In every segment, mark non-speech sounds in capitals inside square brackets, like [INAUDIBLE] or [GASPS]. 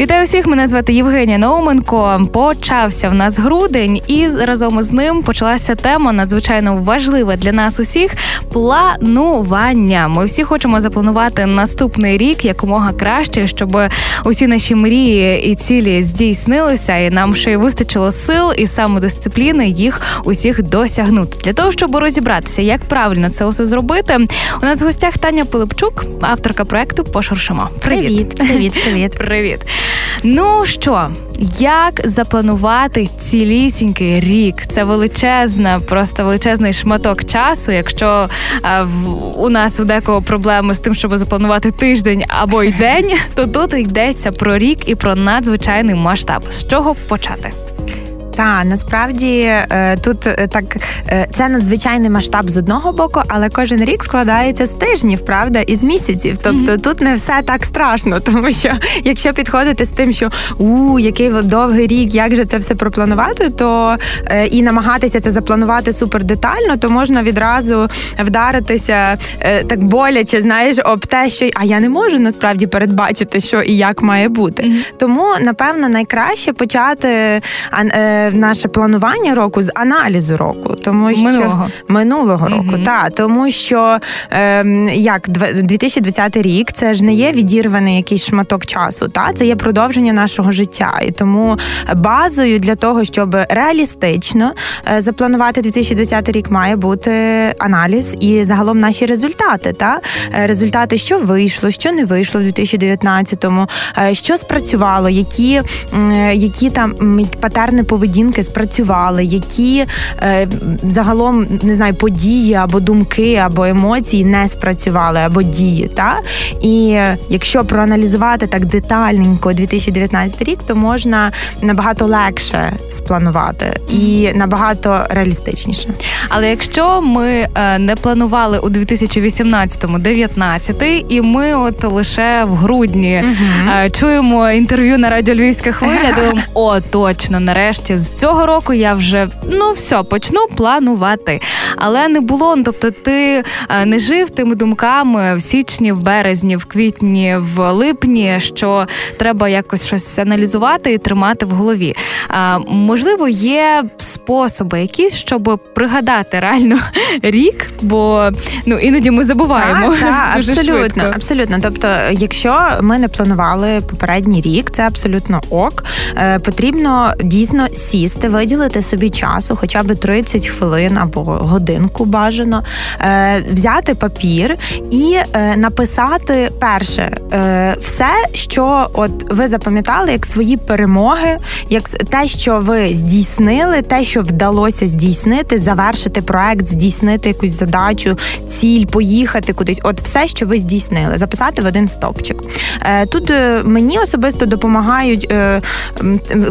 Вітаю всіх! Мене звати Євгенія Науменко. Почався в нас грудень, і разом із ним почалася тема надзвичайно важлива для нас усіх планування. Ми всі хочемо запланувати наступний рік якомога краще, щоб усі наші мрії і цілі здійснилися, і нам ще й вистачило сил і самодисципліни їх усіх досягнути. Для того щоб розібратися, як правильно це усе зробити. У нас в гостях Таня Пилипчук, авторка проекту Пошуршимо. Привіт, привіт, привіт, привіт. [LAUGHS] Ну що, як запланувати цілісінький рік? Це величезна, просто величезний шматок часу. Якщо а, в, у нас у декого проблеми з тим, щоб запланувати тиждень або й день, [LAUGHS] то тут йдеться про рік і про надзвичайний масштаб. З чого почати? Та насправді е, тут е, так е, це надзвичайний масштаб з одного боку, але кожен рік складається з тижнів, правда, і з місяців. Тобто mm-hmm. тут не все так страшно, [LAUGHS] тому що якщо підходити з тим, що у який довгий рік, як же це все пропланувати, то і намагатися це запланувати супер детально, то можна відразу вдаритися так боляче, знаєш, об те, що а я не можу насправді передбачити, що і як має бути. Mm-hmm. Тому напевно найкраще почати наше планування року з аналізу року, тому що минулого. минулого року, mm та тому що е, як 2020 рік це ж не є відірваний якийсь шматок часу, та це є продовження нашого життя, і тому базою для того, щоб реалістично е, запланувати 2020 рік, має бути аналіз і загалом наші результати. Та е, результати, що вийшло, що не вийшло в 2019-му, е, що спрацювало, які, які там патерни поведінки поведінки спрацювали, які е, загалом не знаю, події або думки, або емоції не спрацювали, або дії. Та? І якщо проаналізувати так детальненько 2019 рік, то можна набагато легше спланувати і набагато реалістичніше. Але якщо ми е, не планували у 2018-му 19 і ми от лише в грудні uh чуємо інтерв'ю на радіо Львівська хвиля, [LAUGHS] думаємо, о, точно, нарешті з цього року я вже ну все почну планувати. Але не було. Ну, тобто, ти е, не жив тими думками в січні, в березні, в квітні, в липні, що треба якось щось аналізувати і тримати в голові. Можливо, є способи якісь, щоб пригадати реально [LAUGHS] рік, бо ну іноді ми забуваємо. Так, так, [LAUGHS] дуже абсолютно, швидко. абсолютно. Тобто, якщо ми не планували попередній рік, це абсолютно ок. Е, Потрібно дійсно сісти, виділити собі часу, хоча б 30 хвилин або годинку бажано, е, взяти папір і е, написати перше е, все, що от ви запам'ятали, як свої перемоги, як те, що ви здійснили, те, що вдалося здійснити, завершити проект, здійснити якусь задачу, ціль, поїхати кудись. От все, що ви здійснили, записати в один стопчик. Тут мені особисто допомагають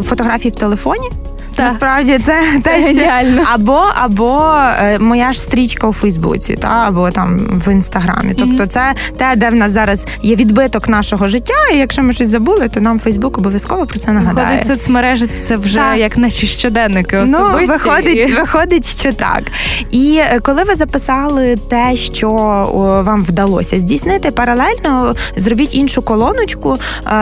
фотографії в телефоні. Так. Насправді це це геніально. або або е, моя ж стрічка у Фейсбуці, та або там в інстаграмі. Тобто, це те, де в нас зараз є відбиток нашого життя. І якщо ми щось забули, то нам Фейсбук обов'язково про це нагадає. Виходить, соцмережі це вже так. як наші щоденники особисті. Ну, виходить, виходить, що так. І е, коли ви записали те, що вам вдалося здійснити, паралельно зробіть іншу колоночку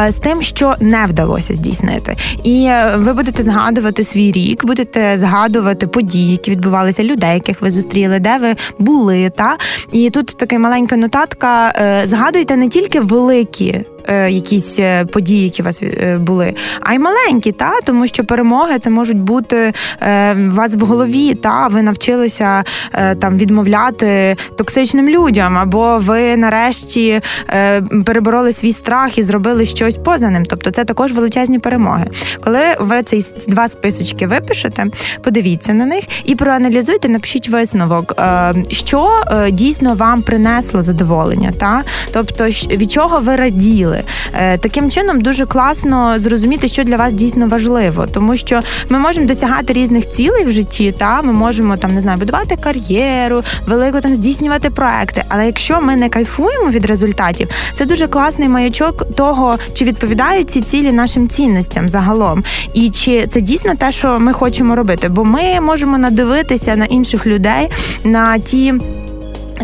е, з тим, що не вдалося здійснити, і ви будете згадувати свій свій рік будете згадувати події, які відбувалися, людей, яких ви зустріли, де ви були. Та і тут така маленька нотатка: е, згадуйте не тільки великі. Е, якісь е, події, які у вас е, були, а й маленькі, та тому що перемоги це можуть бути у вас в голові. Та ви навчилися там відмовляти токсичним людям, або ви нарешті перебороли свій страх і зробили щось поза ним. Тобто, це також величезні перемоги. Коли ви цей два списочки випишете, подивіться на них і проаналізуйте, напишіть висновок, що дійсно вам принесло задоволення, та тобто від чого ви раділи хотіли. Е, таким чином дуже класно зрозуміти, що для вас дійсно важливо, тому що ми можемо досягати різних цілей в житті. Та ми можемо там не знаю, будувати кар'єру, велико там здійснювати проекти. Але якщо ми не кайфуємо від результатів, це дуже класний маячок того, чи відповідають ці цілі нашим цінностям загалом, і чи це дійсно те, що ми хочемо робити, бо ми можемо надивитися на інших людей на ті.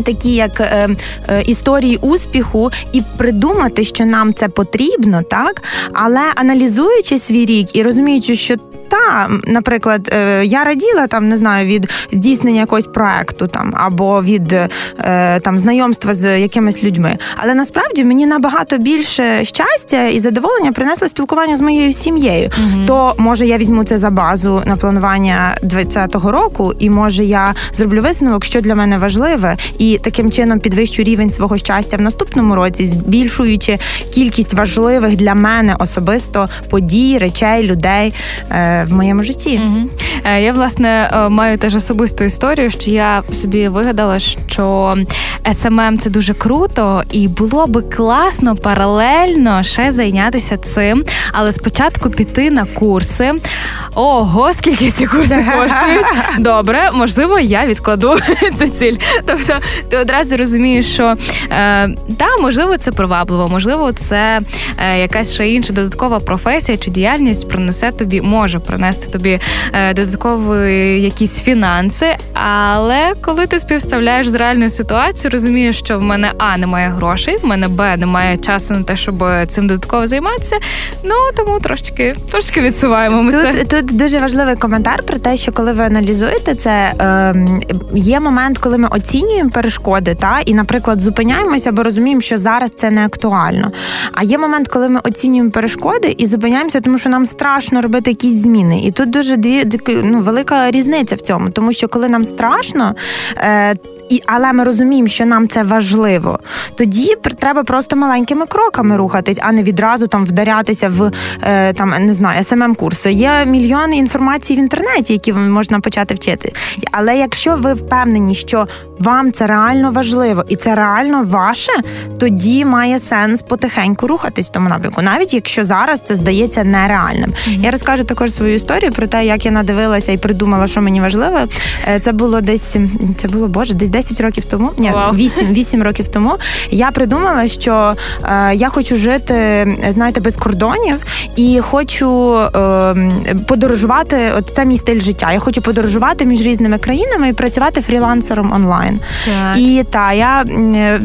Такі як е, е, історії успіху, і придумати, що нам це потрібно, так? Але аналізуючи свій рік і розуміючи, що та, наприклад, е, я раділа там, не знаю, від здійснення якогось проекту там або від е, там знайомства з якимись людьми. Але насправді мені набагато більше щастя і задоволення принесло спілкування з моєю сім'єю. mm То може я візьму це за базу на планування 20-го року, і може я зроблю висновок, що для мене важливе, і таким чином підвищу рівень свого щастя в наступному році, збільшуючи кількість важливих для мене особисто подій, речей, людей. В моєму житті. Угу. Я власне е, маю теж особисту історію, що я собі вигадала, що SMM – це дуже круто, і було би класно паралельно ще зайнятися цим, але спочатку піти на курси. Ого, скільки ці курси [LAUGHS] коштують? Добре, можливо, я відкладу [LAUGHS] цю ціль. Тобто, ти одразу розумієш, що е, та можливо це привабливо, можливо, це е, якась ще інша додаткова професія чи діяльність принесе тобі, може принести тобі е, додаткові якісь фінанси. Але коли ти співставляєш з реальною ситуацією, розумієш, що в мене а немає грошей, в мене б немає часу на те, щоб цим додатково займатися. Ну тому трошечки трошки відсуваємо. Ми тут, це. тут дуже важливий коментар про те, що коли ви аналізуєте це, е, є момент, коли ми оцінюємо перешкоди, та і, наприклад, зупиняємося, бо розуміємо, що зараз це не актуально. А є момент, коли ми оцінюємо перешкоди і зупиняємося, тому що нам страшно робити якісь зміни. І тут дуже дві ну, велика різниця в цьому, тому що коли нам страшно. Е, і але ми розуміємо, що нам це важливо. Тоді треба просто маленькими кроками рухатись, а не відразу там вдарятися в е, там не знаю смм курси Є мільйони інформації в інтернеті, які можна почати вчити. Але якщо ви впевнені, що вам це реально важливо і це реально ваше, тоді має сенс потихеньку рухатись в тому напрямку, навіть якщо зараз це здається нереальним. Mm-hmm. Я розкажу також свою історію про те, як я надивилася і придумала, що мені важливо. Е, це було десь це було боже, десь 10 років тому. Ні, wow. 8, 8 років тому. Я придумала, що е, я хочу жити, знаєте, без кордонів і хочу е, подорожувати. От це мій стиль життя. Я хочу подорожувати між різними країнами і працювати фрілансером онлайн. Так. І та я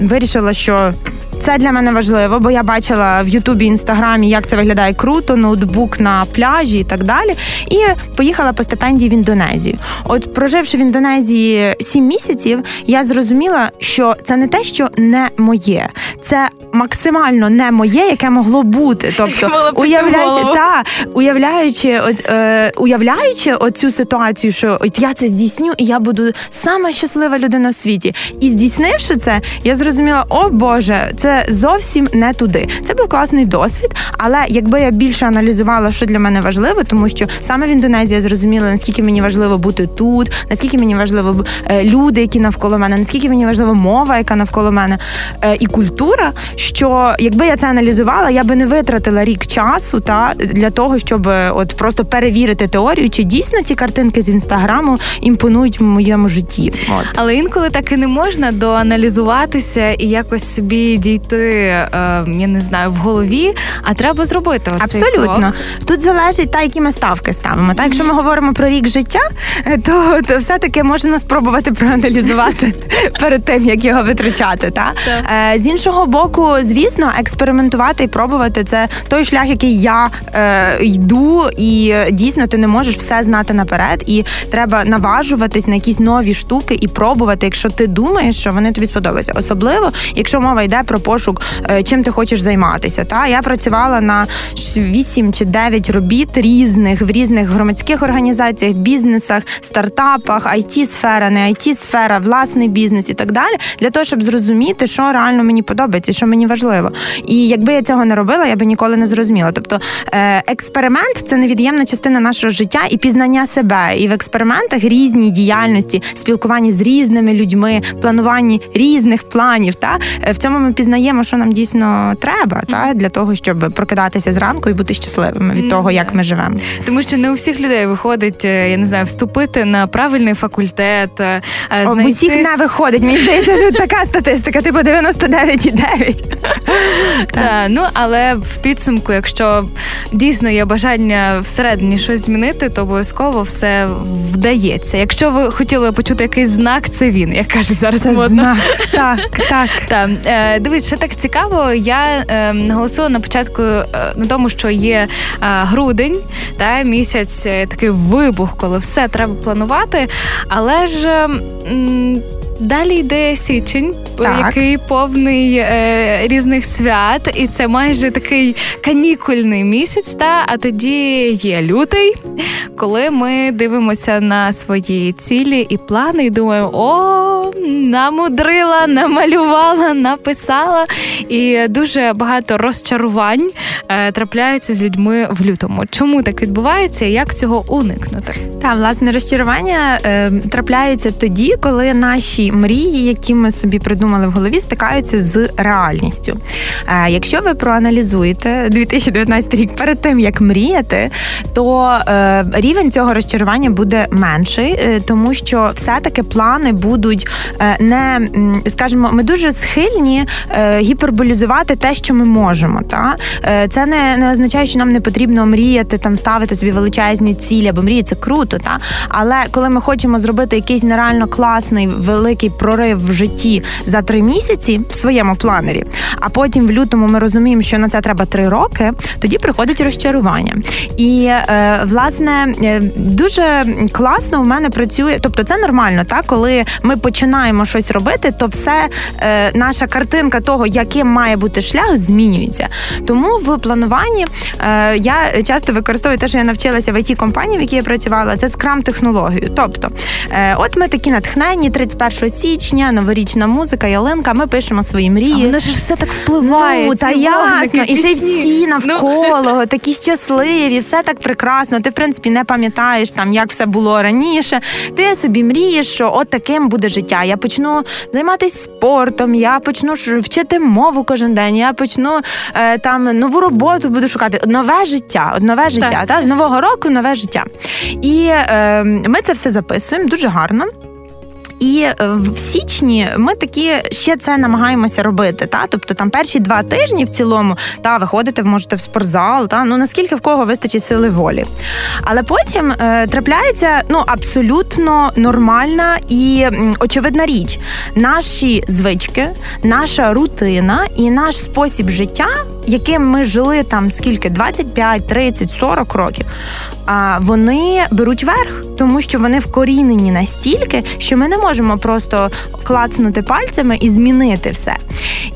вирішила, що це для мене важливо, бо я бачила в Ютубі інстаграмі, як це виглядає круто, ноутбук на пляжі і так далі. І поїхала по стипендії в Індонезію. От проживши в Індонезії сім місяців, я зрозуміла, що це не те, що не моє, це максимально не моє, яке могло бути. Тобто, уявляючи та уявляючи, от е, уявляючи оцю ситуацію, що от я це здійсню, і я буду сама щаслива людина в світі. І здійснивши це, я зрозуміла, о Боже, це це зовсім не туди. Це був класний досвід, але якби я більше аналізувала, що для мене важливо, тому що саме в Індонезії я зрозуміла, наскільки мені важливо бути тут, наскільки мені важливо е, люди, які навколо мене, наскільки мені важлива мова, яка навколо мене, е, і культура. Що якби я це аналізувала, я би не витратила рік часу та для того, щоб е, от просто перевірити теорію, чи дійсно ці картинки з інстаграму імпонують в моєму житті. От. Але інколи так і не можна доаналізуватися і якось собі дійти йти, е, я не знаю, в голові, а треба зробити оцей абсолютно. Крок. Тут залежить та, які ми ставки ставимо. Та якщо ми говоримо про рік життя, е, то то все-таки можна спробувати проаналізувати [LAUGHS] перед тим, як його витрачати. Та е, з іншого боку, звісно, експериментувати і пробувати це той шлях, який я е, йду, і дійсно ти не можеш все знати наперед, і треба наважуватись на якісь нові штуки і пробувати, якщо ти думаєш, що вони тобі сподобаються. Особливо, якщо мова йде про пошук, е, чим ти хочеш займатися. Та я працювала на 8 чи 9 робіт різних в різних громадських організаціях, бізнесах, стартапах, it сфера не it сфера власний бізнес і так далі, для того, щоб зрозуміти, що реально мені подобається, що мені важливо. І якби я цього не робила, я би ніколи не зрозуміла. Тобто е, експеримент це невід'ємна частина нашого життя і пізнання себе. І в експериментах різні діяльності, спілкуванні з різними людьми, плануванні різних планів. Та в цьому ми пізнаємо пізнаємо, що нам дійсно треба, та для того, щоб прокидатися зранку і бути щасливими від того, як ми живемо. Тому що не у всіх людей виходить, е, я не знаю, вступити на правильний факультет. Е, знайти... В усіх не виходить. Мені здається, тут така статистика, типу 99,9. [LAUGHS] Так, ну але в підсумку, якщо дійсно є бажання всередині щось змінити, то обов'язково все вдається. Якщо ви хотіли почути якийсь знак, це він, як кажуть зараз. Модно. Знак. Так, так. так. Ще так цікаво. Я е, наголосила на початку е, на тому, що є е, грудень, та місяць е, такий вибух, коли все треба планувати. Але ж. М- Далі йде січень, так. який повний е, різних свят, і це майже такий канікульний місяць. Та а тоді є лютий, коли ми дивимося на свої цілі і плани, і думаємо, о, намудрила, намалювала, написала. І дуже багато розчарувань е, трапляються з людьми в лютому. Чому так відбувається? і Як цього уникнути? Та власне розчарування е, трапляються тоді, коли наші мрії, які ми собі придумали в голові, стикаються з реальністю. Е, якщо ви проаналізуєте 2019 рік перед тим, як мріяти, то е, рівень цього розчарування буде менший, е, тому що все-таки плани будуть не скажімо, ми дуже схильні гіперболізувати те, що ми можемо. Та? Це не, не означає, що нам не потрібно мріяти там ставити собі величезні цілі, або мрії це круто. Та? Але коли ми хочемо зробити якийсь нереально класний великий прорив в житті за три місяці в своєму планері, а потім в лютому ми розуміємо, що на це треба три роки, тоді приходить розчарування. І е, власне е, дуже класно в мене працює, тобто це нормально, так коли ми починаємо щось робити, то все е, наша картинка того, яким має бути шлях, змінюється. Тому в плануванні я часто використовую те, що я навчилася в it компанії, в якій я працювала, це скрам технологію. Тобто, от ми такі натхнені, 31 січня, новорічна музика, ялинка. Ми пишемо свої мрії. А воно ж все так впливає. Ну, та ясно, і ще всі навколо ну. [LAUGHS] такі щасливі, все так прекрасно. Ти в принципі не пам'ятаєш там, як все було раніше. Ти собі мрієш, що от таким буде життя. Я почну займатися спортом, я почну вчити мову кожен день. Я почну е, там нову роботу буду шукати. Нове життя, нове життя. Та з нового року нове життя. І е, ми це все записуємо дуже гарно. І е, в січні ми такі ще це намагаємося робити. Та тобто там перші два тижні в цілому та виходите, можете в спортзал, та ну наскільки в кого вистачить сили волі. Але потім е, трапляється ну абсолютно нормальна і очевидна річ. Наші звички, наша рутина і наш спосіб життя, яким ми жили там скільки 25, 30, 40 років. А вони беруть верх, тому що вони вкорінені настільки, що ми не можемо просто клацнути пальцями і змінити все.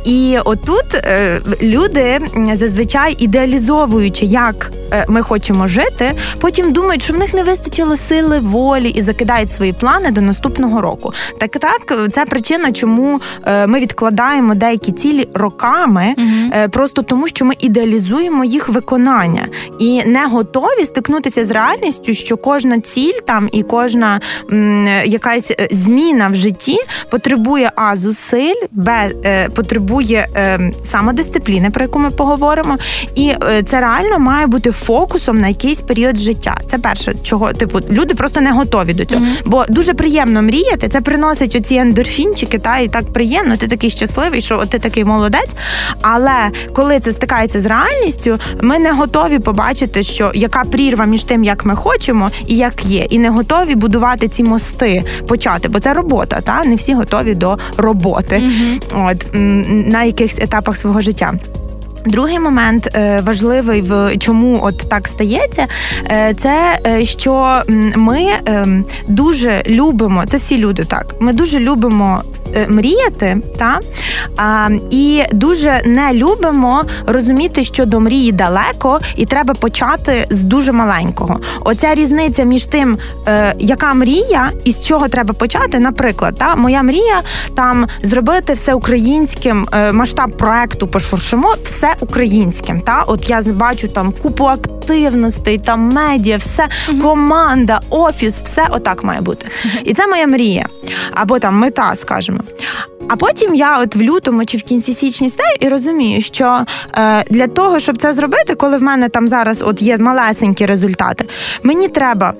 І отут е, люди зазвичай ідеалізовуючи, як е, ми хочемо жити, потім думають, що в них не вистачило сили волі і закидають свої плани до наступного року. Так так, це причина, чому е, ми відкладаємо деякі цілі роками, угу. просто тому, що ми ідеалізуємо їх виконання і не готові стикнутися з реальністю, що кожна ціль там і кожна м, якась зміна в житті потребує а зусиль, б потребує потребує е, самодисципліни, про яку ми поговоримо, і е, це реально має бути фокусом на якийсь період життя. Це перше, чого типу люди просто не готові до цього. Mm-hmm. Бо дуже приємно мріяти. Це приносить оці ендорфінчики, та і так приємно. Ти такий щасливий, що ти такий молодець. Але коли це стикається з реальністю, ми не готові побачити, що яка прірва між тим, як ми хочемо, і як є, і не готові будувати ці мости почати, бо це робота. Та не всі готові до роботи. Mm-hmm. От на якихось етапах свого життя. Другий момент е, важливий в чому от так стається, е, це е, що ми ем, дуже любимо це всі люди так. Ми дуже любимо мріяти, та а, і дуже не любимо розуміти, що до мрії далеко, і треба почати з дуже маленького. Оця різниця між тим, е, яка мрія і з чого треба почати. Наприклад, та моя мрія там зробити все українським е, масштаб проекту пошуршимо, все українським. Та от я бачу там купу активностей, там медіа, все команда, офіс, все отак має бути. І це моя мрія або там мета, скажімо. А потім я, от в лютому чи в кінці січня стаю і розумію, що е, для того, щоб це зробити, коли в мене там зараз от є малесенькі результати, мені треба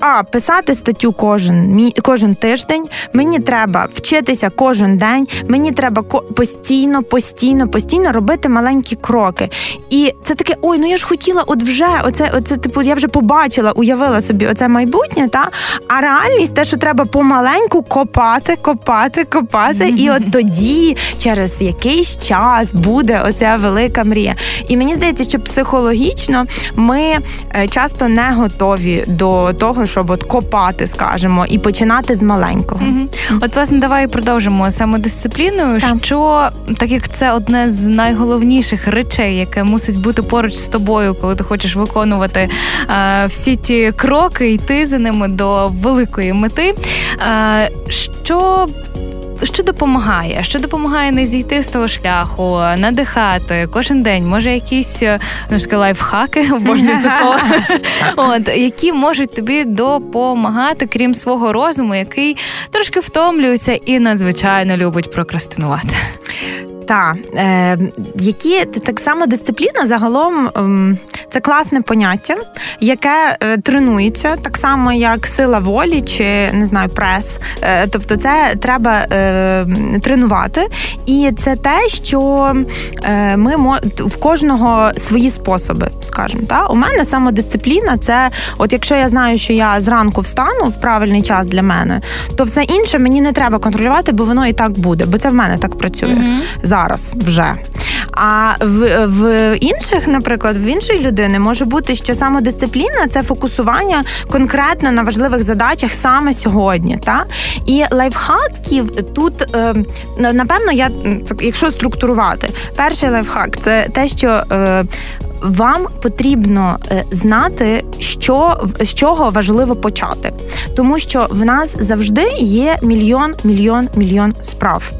а писати статтю кожен мій кожен тиждень. Мені треба вчитися кожен день. Мені треба постійно, постійно, постійно робити маленькі кроки. І це таке: ой, ну я ж хотіла, от вже оце, оце типу, я вже побачила, уявила собі оце майбутнє. Та а реальність те, що треба помаленьку копати, копати, копати, і от тоді, через якийсь час, буде оця велика мрія. І мені здається, що психологічно ми е, часто не готові до того щоб от копати, скажемо, і починати з маленького. Угу. От власне, давай продовжимо самодисципліною. Так. Що так як це одне з найголовніших речей, яке мусить бути поруч з тобою, коли ти хочеш виконувати е, всі ті кроки, йти за ними до великої мети. Е, що що допомагає? Що допомагає не зійти з того шляху, надихати кожен день? Може, якісь е, ну ж лайфхаки [LAUGHS] обожнюю це слово, от які можуть тобі допомагати, крім свого розуму, який трошки втомлюється і надзвичайно любить прокрастинувати. Та е, які так само дисципліна загалом е, це класне поняття, яке е, тренується так само, як сила волі чи не знаю, прес. Е, тобто, це треба е, тренувати, і це те, що е, ми в кожного свої способи, скажімо. Та у мене самодисципліна це, от якщо я знаю, що я зранку встану в правильний час для мене, то все інше мені не треба контролювати, бо воно і так буде, бо це в мене так працює. Mm-hmm зараз вже. А в в інших, наприклад, в іншої людини може бути, що самодисципліна це фокусування конкретно на важливих задачах саме сьогодні. Та? І лайфхаків тут, е, напевно, я якщо структурувати, перший лайфхак це те, що. Вам потрібно е, знати, що з чого важливо почати, тому що в нас завжди є мільйон, мільйон, мільйон справ.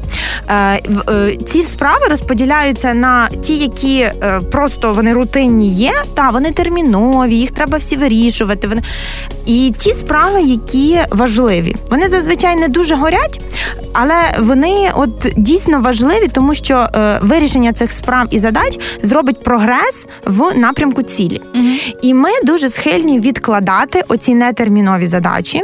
Е, е, ці справи розподіляються на ті, які просто вони рутинні є, та вони термінові, їх треба всі вирішувати. Вони і ті справи, які важливі, вони зазвичай не дуже горять, але вони от дійсно важливі, тому що вирішення цих справ і задач зробить прогрес в напрямку цілі. Угу. І ми дуже схильні відкладати оці нетермінові задачі,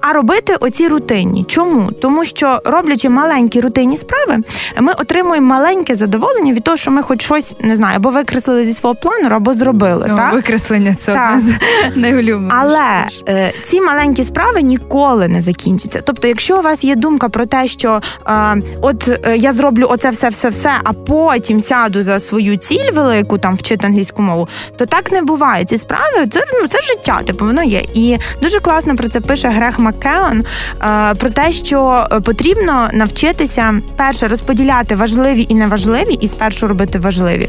а робити оці рутинні. Чому? Тому що роблячи маленькі рутинні справи, ми отримуємо маленьке задоволення від того, що ми хоч щось не знаю, або викреслили зі свого плану, або зробили. О, так? Викреслення це одне з [LAUGHS] найулюбленіших. Але е, ці маленькі справи ніколи не закінчаться. Тобто, якщо у вас є думка про те, що е, от е, я зроблю оце все, все, все, а потім сяду за свою ціль велику, там вчити вчити англійську мову, то так не буває. Ці справи це ну це життя, типу воно є. І дуже класно про це пише Грех Маккеон, е, про те, що потрібно навчитися перше розподіляти важливі і неважливі, і спершу робити важливі.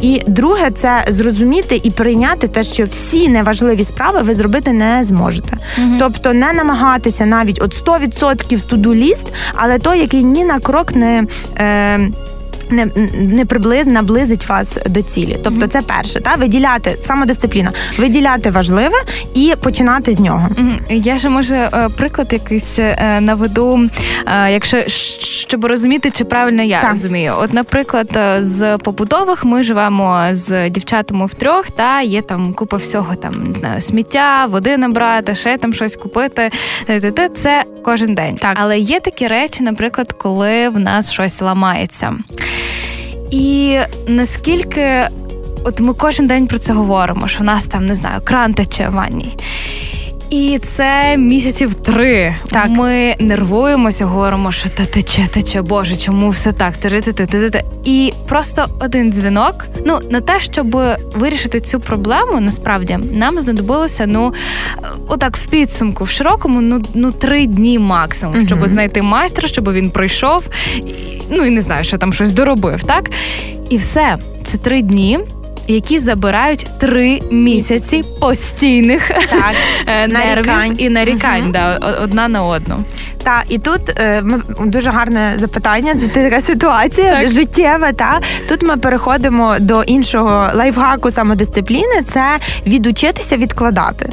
І друге, це зрозуміти і прийняти те, що всі неважливі справи ви зробити не зможете. Угу. Тобто не намагатися навіть от 100% туду ліст, але той, який ні на крок не. Е, не не приблиз наблизить вас до цілі. Тобто, це перше, та виділяти самодисципліна, виділяти важливе і починати з нього. Я ж може е, приклад якийсь е, наведу, е, якщо щоб розуміти, чи правильно я так. розумію. От, наприклад, з побутових ми живемо з дівчатами в трьох, та є там купа всього, там не знаю, сміття, води набрати, ще там щось купити. Це кожен день. Так. Але є такі речі, наприклад, коли в нас щось ламається. І наскільки от ми кожен день про це говоримо, що в нас там не знаю, кран тече в ванній. І це місяців три. Так. Ми нервуємося, говоримо, що та тече, тече, Боже, чому все так? І просто один дзвінок. Ну на те, щоб вирішити цю проблему, насправді нам знадобилося ну отак в підсумку, в широкому, ну ну три дні максимум, щоб знайти майстра, щоб він прийшов, ну і не знаю, що там щось доробив, так і все. Це три дні. Які забирають три місяці постійних так, [LAUGHS] нервів нарікань. і нарікань угу. да, одна на одну. Так, і тут е, дуже гарне запитання. Це така ситуація так. життєва. Та тут ми переходимо до іншого лайфхаку самодисципліни. Це відучитися відкладати.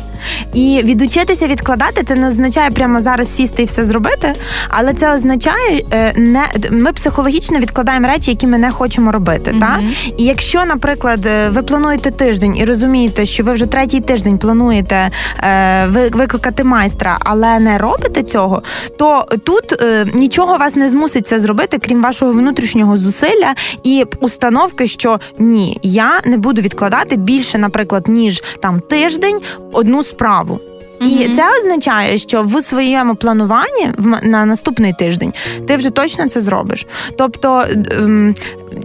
І відучитися відкладати це не означає прямо зараз сісти і все зробити, але це означає е, не ми психологічно відкладаємо речі, які ми не хочемо робити. Mm-hmm. Та? І якщо, наприклад, е, ви плануєте тиждень і розумієте, що ви вже третій тиждень плануєте е, викликати майстра, але не робите цього, то тут е, нічого вас не змусить це зробити, крім вашого внутрішнього зусилля і установки, що ні, я не буду відкладати більше, наприклад, ніж там тиждень одну справу. І mm-hmm. це означає, що в своєму плануванні на наступний тиждень ти вже точно це зробиш. Тобто ем,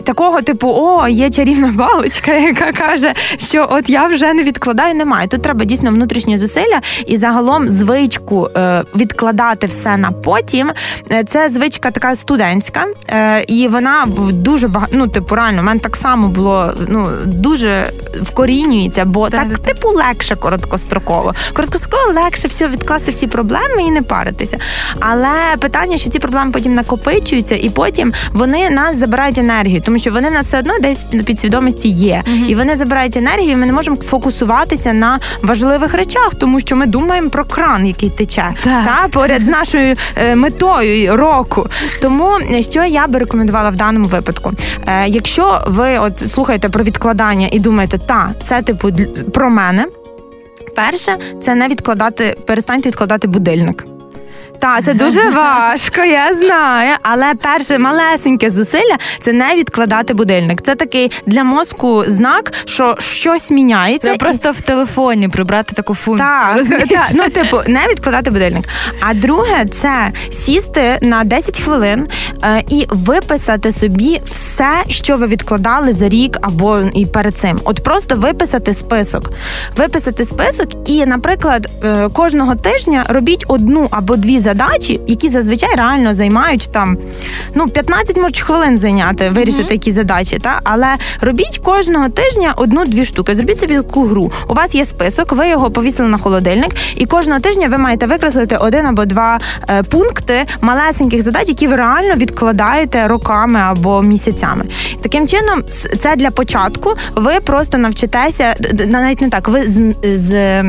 такого типу, о, є чарівна балочка, [LAUGHS] яка каже, що от я вже не відкладаю, немає. Тут треба дійсно внутрішні зусилля і загалом звичку е, відкладати все на потім. Е, це звичка така студентська, е, і вона в дуже багато, ну, типу, реально, в мене так само було ну, дуже вкорінюється, бо так, так, типу, легше короткостроково. Короткостроково легше все відкласти всі проблеми і не паритися. Але питання, що ці проблеми потім накопичуються, і потім вони нас забирають енергію, тому що вони в нас все одно десь на підсвідомості є, uh і вони забирають енергію. і Ми не можемо фокусуватися на важливих речах, тому що ми думаємо про кран, який тече та поряд з нашою е, метою року. Тому що я би рекомендувала в даному випадку, е, якщо ви от слухаєте про відкладання і думаєте, та це типу про мене. Перше, це не відкладати, перестаньте відкладати будильник. Так, це дуже [LAUGHS] важко, я знаю. Але перше малесеньке зусилля це не відкладати будильник. Це такий для мозку знак, що щось міняється. Це просто в телефоні прибрати таку функцію. Так, так, ну типу, не відкладати будильник. А друге, це сісти на 10 хвилин е, і виписати собі все, що ви відкладали за рік або і перед цим. От просто виписати список. Виписати список, і, наприклад, е, кожного тижня робіть одну або дві задачі, які зазвичай реально займають там ну 15 може хвилин зайняти, вирішити mm-hmm. які задачі. Та але робіть кожного тижня одну-дві штуки. Зробіть собі таку гру. У вас є список, ви його повісили на холодильник, і кожного тижня ви маєте викреслити один або два е, пункти малесеньких задач, які ви реально відкладаєте роками або місяцями. Таким чином, це для початку. Ви просто навчитеся навіть не так. Ви з, з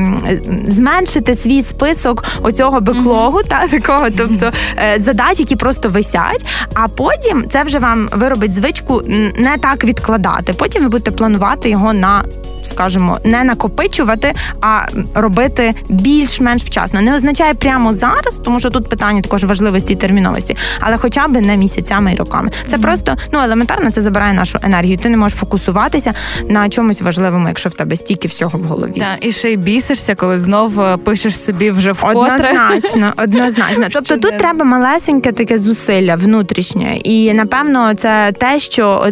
зменшите свій список оцього беклогу, mm-hmm. та такого, тобто е, задач, які просто висять. А потім це вже вам виробить звичку не так відкладати. Потім ви будете планувати його на скажімо, не накопичувати, а робити більш-менш вчасно. Не означає прямо зараз, тому що тут питання також важливості і терміновості, але хоча б не місяцями і роками. Це mm-hmm. просто ну елементарно це забирає нашу енергію. Ти не можеш фокусуватися на чомусь важливому, якщо в тебе стільки всього в голові. Так, І ще й бісишся, коли знов е, пишеш собі вже вкотре. Однозначно, однозначно. [LAUGHS] Тобто тут треба малесеньке таке зусилля внутрішнє, і напевно це те, що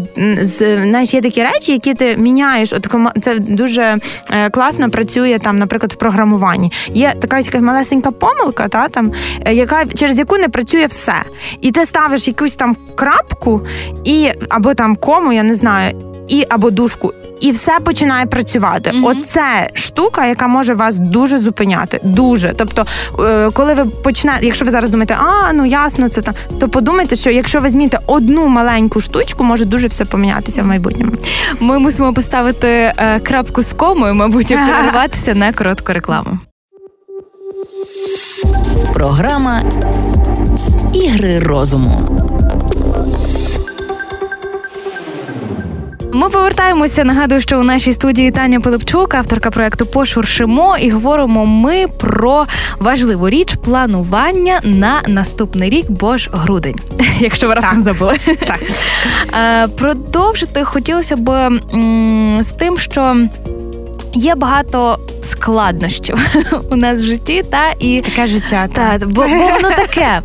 знаєш, є такі речі, які ти міняєш. От це дуже е, класно працює там, наприклад, в програмуванні. Є така якась малесенька помилка, та там е, яка через яку не працює все. І ти ставиш якусь там крапку, і або там кому, я не знаю, і або дужку і все починає працювати. Mm-hmm. Оце штука, яка може вас дуже зупиняти. Дуже. Тобто, е, коли ви починаєте, якщо ви зараз думаєте, а ну ясно, це там, то подумайте, що якщо ви зміните одну маленьку штучку, може дуже все помінятися в майбутньому. Ми мусимо поставити е, крапку з комою, мабуть, і перерватися на коротку рекламу. Програма Ігри розуму. Ми повертаємося. Нагадую, що у нашій студії Таня Пилипчук, авторка проекту Пошуршимо, і говоримо ми про важливу річ планування на наступний рік, бо ж грудень, [LAUGHS] якщо ви раптом забули. Так. Е, продовжити хотілося б з тим, що є багато складнощів [LAUGHS] у нас в житті, та і таке життя, та, та бо, бо воно таке.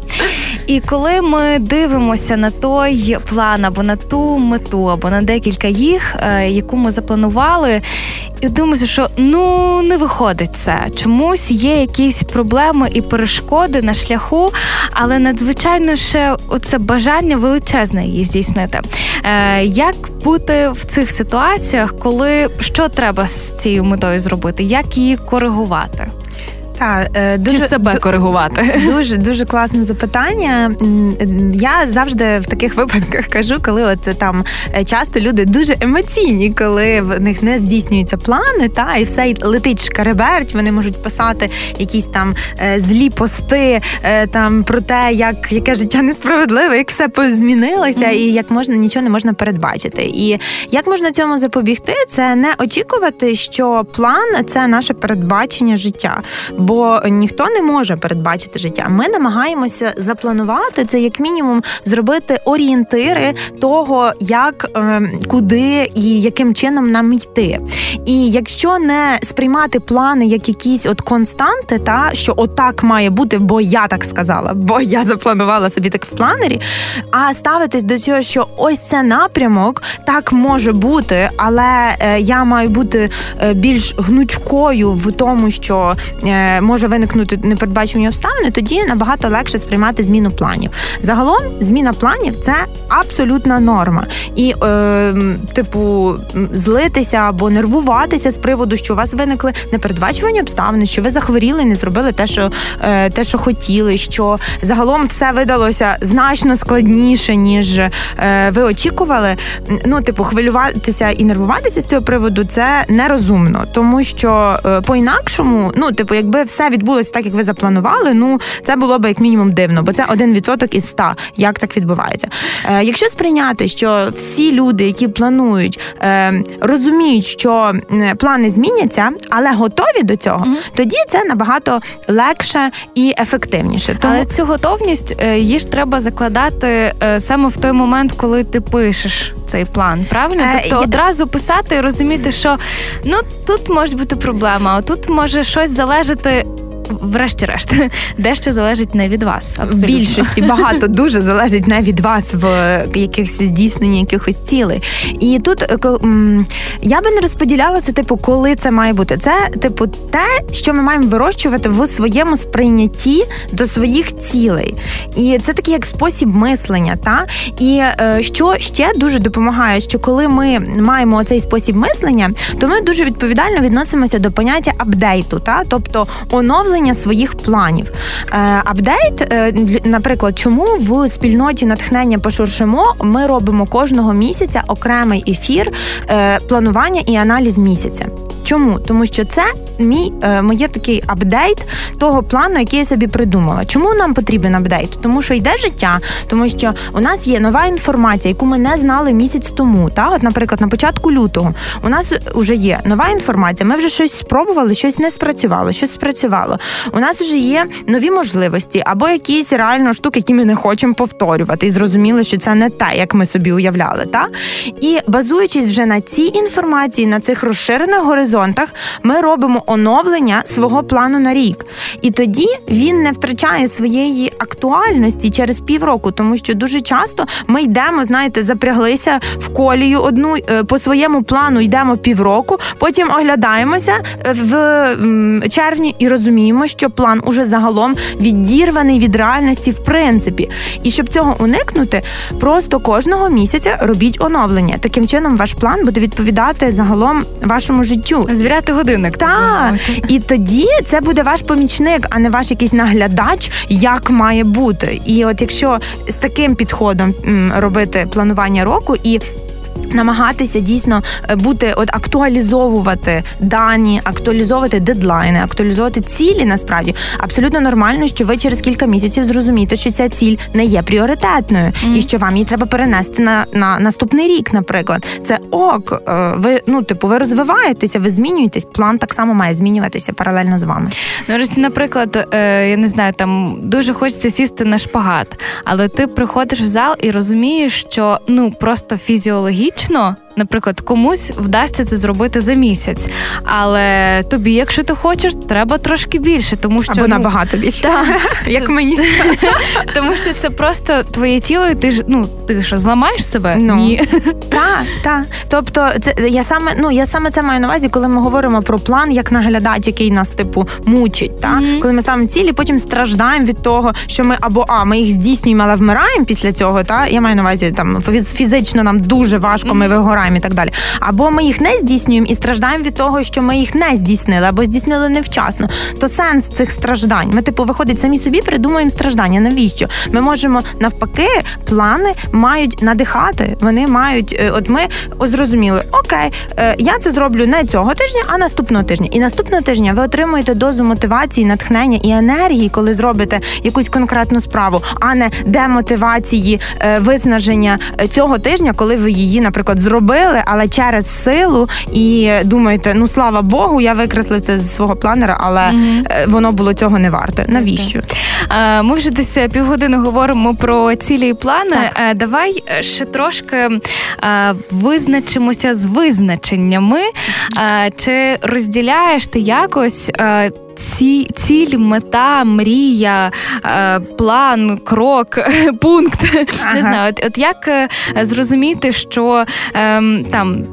І коли ми дивимося на той план або на ту мету, або на декілька їх, е, яку ми запланували, і думаємося, що ну не виходить це. Чомусь є якісь проблеми і перешкоди на шляху, але надзвичайно ще оце бажання величезне її здійснити. Е, Як бути в цих ситуаціях, коли що треба з цією метою зробити? Як її коригувати? Та, е, дуже, Чи себе коригувати? [LAUGHS] Дуже дуже класне запитання. Я завжди в таких [LAUGHS] випадках кажу, коли от там е, часто люди дуже емоційні, коли в них не здійснюються плани, та і все летить шкареберть. Вони можуть писати якісь там е, злі пости там про те, як яке життя несправедливе, як все змінилося, mm-hmm. і як можна нічого не можна передбачити. І як можна цьому запобігти, це не очікувати, що план це наше передбачення життя бо ніхто не може передбачити життя. Ми намагаємося запланувати це, як мінімум, зробити орієнтири того, як ем, куди і яким чином нам йти. І якщо не сприймати плани як якісь от константи, та що отак має бути, бо я так сказала, бо я запланувала собі так в планері, а ставитись до цього, що ось це напрямок, так може бути, але е, я маю бути е, більш гнучкою в тому, що е, може виникнути непередбачені обставини, тоді набагато легше сприймати зміну планів. Загалом, зміна планів це абсолютна норма. І, е, типу, злитися або нервуватися з приводу, що у вас виникли непередбачувані обставини, що ви захворіли, не зробили те, що е, те, що хотіли, що загалом все видалося значно складніше, ніж е, ви очікували. Ну, типу, хвилюватися і нервуватися з цього приводу це нерозумно, тому що е, по-інакшому, ну, типу, якби все відбулося так, як ви запланували, ну це було б як мінімум дивно, бо це один відсоток із ста, як так відбувається. Е, Якщо сприйняти, що всі люди, які планують, е, розуміють, що плани зміняться, але готові до цього, mm тоді це набагато легше і ефективніше. Тому... Але цю готовність е, її ж треба закладати е, саме в той момент, коли ти пишеш цей план. Правильно? Е, тобто я... одразу писати і розуміти, що ну тут може бути проблема, а тут може щось залежати え? Врешті-решт, [LAUGHS] дещо залежить не від вас. Абсолютно. В більшості багато [LAUGHS] дуже залежить не від вас в якихось здійсненні якихось цілей. І тут е, я би не розподіляла це, типу, коли це має бути. Це, типу, те, що ми маємо вирощувати в своєму сприйнятті до своїх цілей. І це такий як спосіб мислення. Та? І е, що ще дуже допомагає, що коли ми маємо цей спосіб мислення, то ми дуже відповідально відносимося до поняття апдейту, та? тобто оновлення оновлення своїх планів. Е, апдейт, е, наприклад, чому в спільноті натхнення пошуршимо ми робимо кожного місяця окремий ефір е, планування і аналіз місяця. Чому? Тому що це мій моє такий апдейт того плану, який я собі придумала. Чому нам потрібен апдейт? Тому що йде життя, тому що у нас є нова інформація, яку ми не знали місяць тому. Та, от, наприклад, на початку лютого у нас вже є нова інформація. Ми вже щось спробували, щось не спрацювало, щось спрацювало. У нас вже є нові можливості або якісь реально штуки, які ми не хочемо повторювати, і зрозуміли, що це не те, як ми собі уявляли. Та? І базуючись вже на цій інформації, на цих розширених горизонтах, ми робимо оновлення свого плану на рік. І тоді він не втрачає своєї актуальності через півроку, тому що дуже часто ми йдемо, знаєте, запряглися в колію одну е, по своєму плану йдемо півроку, потім оглядаємося е, в червні і розуміємо, що план уже загалом відірваний від реальності в принципі. І щоб цього уникнути, просто кожного місяця робіть оновлення. Таким чином, ваш план буде відповідати загалом вашому життю. Звіряти годинник. Так. І тоді це буде ваш помічник, а не ваш якийсь наглядач, як має бути. І от якщо з таким підходом робити планування року і намагатися дійсно е, бути от актуалізовувати дані, актуалізовувати дедлайни, актуалізовувати цілі. Насправді абсолютно нормально, що ви через кілька місяців зрозумієте, що ця ціль не є пріоритетною, mm. і що вам її треба перенести на на наступний рік. Наприклад, це ок. Е, ви ну типу, ви розвиваєтеся, ви змінюєтесь. План так само має змінюватися паралельно з вами. Ну, наприклад, е, я не знаю, там дуже хочеться сісти на шпагат, але ти приходиш в зал і розумієш, що ну просто фізіологічно точно наприклад, комусь вдасться це зробити за місяць, але тобі, якщо ти хочеш, треба трошки більше, тому що або ну, набагато більше, та, [LAUGHS] як мені. [LAUGHS] Тому що це просто твоє тіло, і ти ж ну ти що зламаєш себе? Ну. Ні. Так, так. Тобто, це я саме ну я саме це маю на увазі, коли ми говоримо про план як наглядач, який нас типу мучить. Та mm-hmm. коли ми ставимо цілі, потім страждаємо від того, що ми або а ми їх здійснюємо, але вмираємо після цього. Та я маю на увазі там фізично нам дуже важко, mm-hmm. ми вигораємо і так далі. Або ми їх не здійснюємо і страждаємо від того, що ми їх не здійснили, або здійснили невчасно. То сенс цих страждань. Ми, типу, виходить, самі собі придумуємо страждання. Навіщо? Ми можемо навпаки, плани мають надихати. Вони мають, е, от ми зрозуміли, окей, е, я це зроблю не цього тижня, а наступного тижня. І наступного тижня ви отримуєте дозу мотивації, натхнення і енергії, коли зробите якусь конкретну справу, а не демотивації, е, виснаження цього тижня, коли ви її, наприклад, зробили, але через силу і думаєте, ну слава Богу, я викреслив це з свого планера, але mm воно було цього не варте. Навіщо? Ми вже десь півгодини говоримо про цілі і плани. Так. Давай ще трошки визначимося з визначеннями. Чи розділяєш ти якось? Ці ціль, мета, мрія, план, крок, [LAUGHS] пункт. Ага. Не знаю, от, от як е, зрозуміти, що ем, там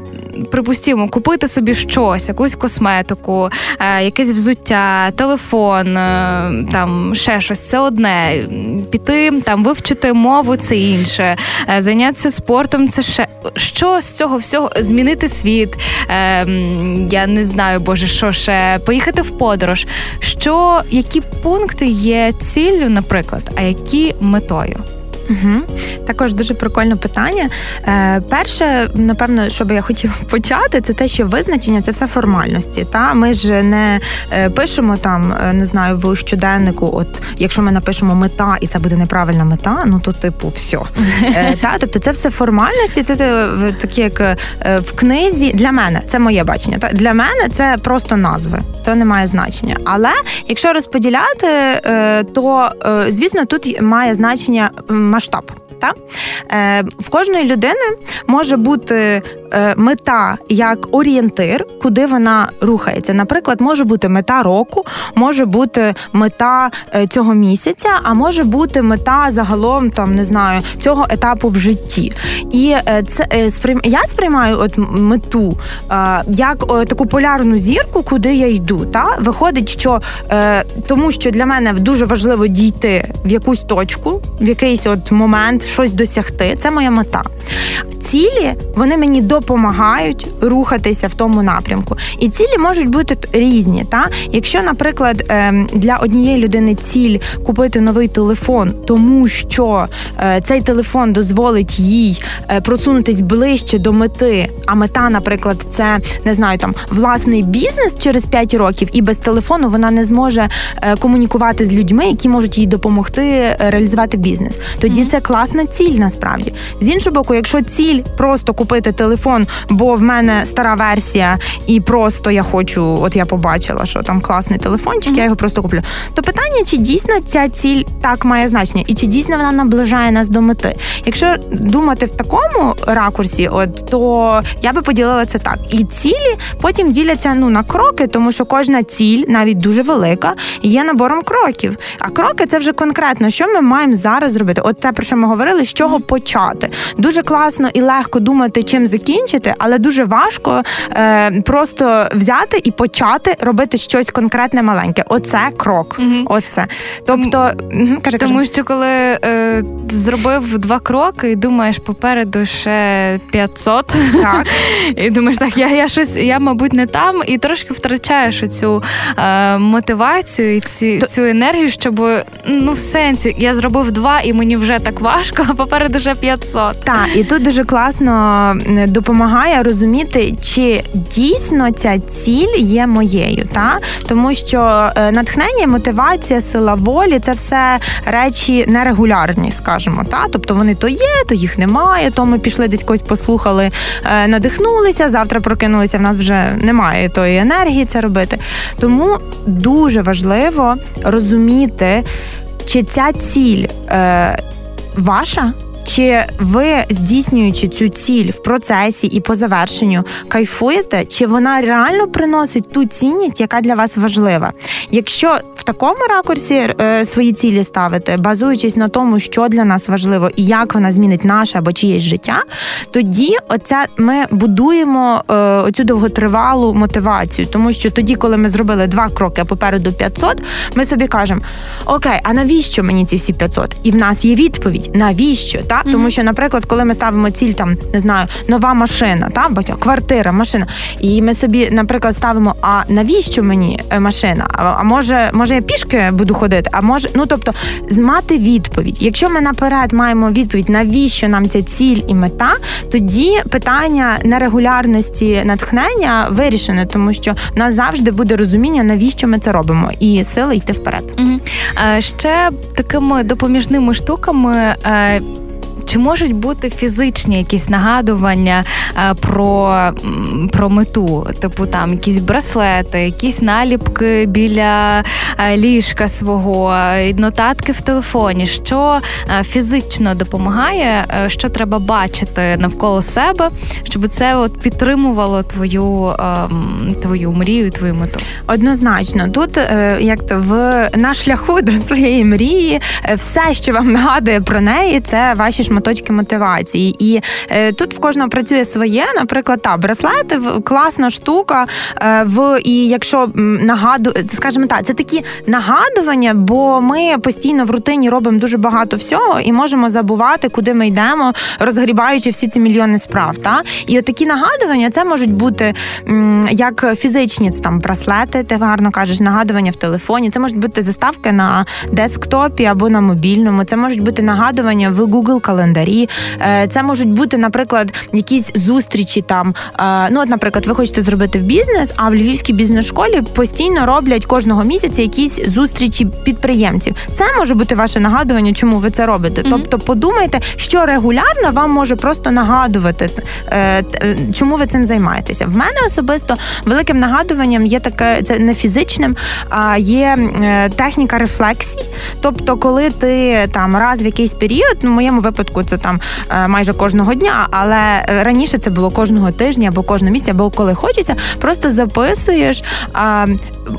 припустімо, купити собі щось, якусь косметику, е, якесь взуття, телефон, е, там ще щось. Це одне. Піти там, вивчити мову, це інше, е, зайнятися спортом. Це ще що з цього всього змінити світ. Я не знаю, боже, що ще поїхати в подорож. Що які пункти є ціллю, наприклад, а які метою? Угу. Також дуже прикольне питання. Е, Перше, напевно, що би я хотіла [LAUGHS] почати, це те, що визначення це все формальності. Та Ми ж не е, пишемо там, е, не знаю, в щоденнику, от якщо ми напишемо мета, і це буде неправильна мета, ну то типу все. [LAUGHS] Е, та, Тобто це все формальності, це такі, як е, в книзі. Для мене це моє бачення. Та Для мене це просто назви, то не має значення. Але якщо розподіляти, е, то звісно тут має значення масштаб. Та? Е, В кожної людини може бути е, мета як орієнтир, куди вона рухається. Наприклад, може бути мета року, може бути мета е, цього місяця, а може бути мета загалом там не знаю цього етапу в житті. І це я сприймаю от мету як таку полярну зірку, куди я йду. Та? Виходить, що тому що для мене дуже важливо дійти в якусь точку, в якийсь от момент щось досягти. Це моя мета. Цілі вони мені допомагають рухатися в тому напрямку. І цілі можуть бути різні. Та? Якщо, наприклад, ем, для однієї людини ціль купити новий телефон, тому що е, цей телефон дозволить їй е, просунутись ближче до мети, а мета, наприклад, це не знаю, там власний бізнес через 5 років, і без телефону вона не зможе е, комунікувати з людьми, які можуть їй допомогти реалізувати бізнес. Тоді mm-hmm. це класна ціль насправді. З іншого боку, якщо ціль просто купити телефон, бо в мене стара версія, і просто я хочу, от я побачила, що там класний телефончик, mm-hmm. я його просто куплю. То питання, чи дійсно ця ціль так має значення, і чи дійсно вона наближає нас до мети? Якщо думати в такому ракурсі, от то я би поділила це так. І цілі потім діляться ну на кроки, тому що кожна ціль, навіть дуже велика, є набором кроків. А кроки це вже конкретно, що ми маємо зараз зробити. От те, про що ми говорили, з чого почати. Дуже класно і легко думати, чим закінчити, але дуже важко е, просто взяти і почати робити щось конкретне маленьке. Оце крок. Угу. Оце. Тобто, каже, тому каже. що коли е, зробив два кроки і думаєш, попереду ще 500, так. [LAUGHS] і думаєш, так, я я щось, я, мабуть, не там, і трошки втрачаєш цю е, мотивацію і ці, То... цю енергію, щоб ну в сенсі я зробив два, і мені вже так важко, а попереду вже 500. Так, і тут дуже класно допомагає розуміти, чи дійсно ця ціль є моєю, та тому що е, натхнення, мотивація, сила волі це все речі нерегулярні, скажімо, та тобто вони то є, то їх немає. То ми пішли десь когось послухали, е, надихнулися. Завтра прокинулися. В нас вже немає тої енергії це робити. Тому дуже важливо розуміти, чи ця ціль е, ваша чи ви здійснюючи цю ціль в процесі і по завершенню кайфуєте, чи вона реально приносить ту цінність, яка для вас важлива? Якщо в такому ракурсі е, свої цілі ставити, базуючись на тому, що для нас важливо і як вона змінить наше або чиєсь життя, тоді оця ми будуємо е, оцю довготривалу мотивацію, тому що тоді, коли ми зробили два кроки, а попереду 500, ми собі кажемо: Окей, а навіщо мені ці всі 500? І в нас є відповідь, навіщо? Та mm-hmm. тому, що, наприклад, коли ми ставимо ціль, там не знаю, нова машина, та батько, квартира, машина, і ми собі, наприклад, ставимо: а навіщо мені е, машина? А, а може, може я пішки буду ходити? А може, ну тобто, мати відповідь. Якщо ми наперед маємо відповідь, навіщо нам ця ціль і мета, тоді питання нерегулярності натхнення вирішене, тому що в нас завжди буде розуміння, навіщо ми це робимо, і сили йти вперед. Угу. Ще такими допоміжними штуками. Е, чи можуть бути фізичні якісь нагадування е, про про мету, типу там якісь браслети, якісь наліпки біля е, ліжка свого, нотатки в телефоні, що е, фізично допомагає, що треба бачити навколо себе, щоб це от підтримувало твою твою мрію, твою мету? Однозначно, тут як то в на шляху до своєї мрії, все, що вам нагадує про неї, це ваші шматочки мотивації. І е, тут в кожного працює своє, наприклад, та браслети класна штука. Е, в І якщо нагаду, скажімо так, це такі нагадування, бо ми постійно в рутині робимо дуже багато всього і можемо забувати, куди ми йдемо, розгрібаючи всі ці мільйони справ. Та? І от такі нагадування це можуть бути м, як фізичні там браслети, ти гарно кажеш, нагадування в телефоні. Це можуть бути заставки на десктопі або на мобільному. Це можуть бути нагадування в Google календарі. Е, це можуть бути, наприклад, якісь зустрічі там. Е, ну, от, наприклад, ви хочете зробити в бізнес, а в Львівській бізнес-школі постійно роблять кожного місяця якісь зустрічі підприємців. Це може бути ваше нагадування, чому ви це робите. Mm-hmm. Тобто, подумайте, що регулярно вам може просто нагадувати, е, чому ви цим займаєтеся. В мене особисто великим нагадуванням є таке, це не фізичним, а є техніка рефлексії. Тобто, коли ти там раз в якийсь період, ну в моєму випадку, це там е, майже кожного дня, але раніше це було кожного тижня або кожного місяця, або коли хочеться, просто записуєш.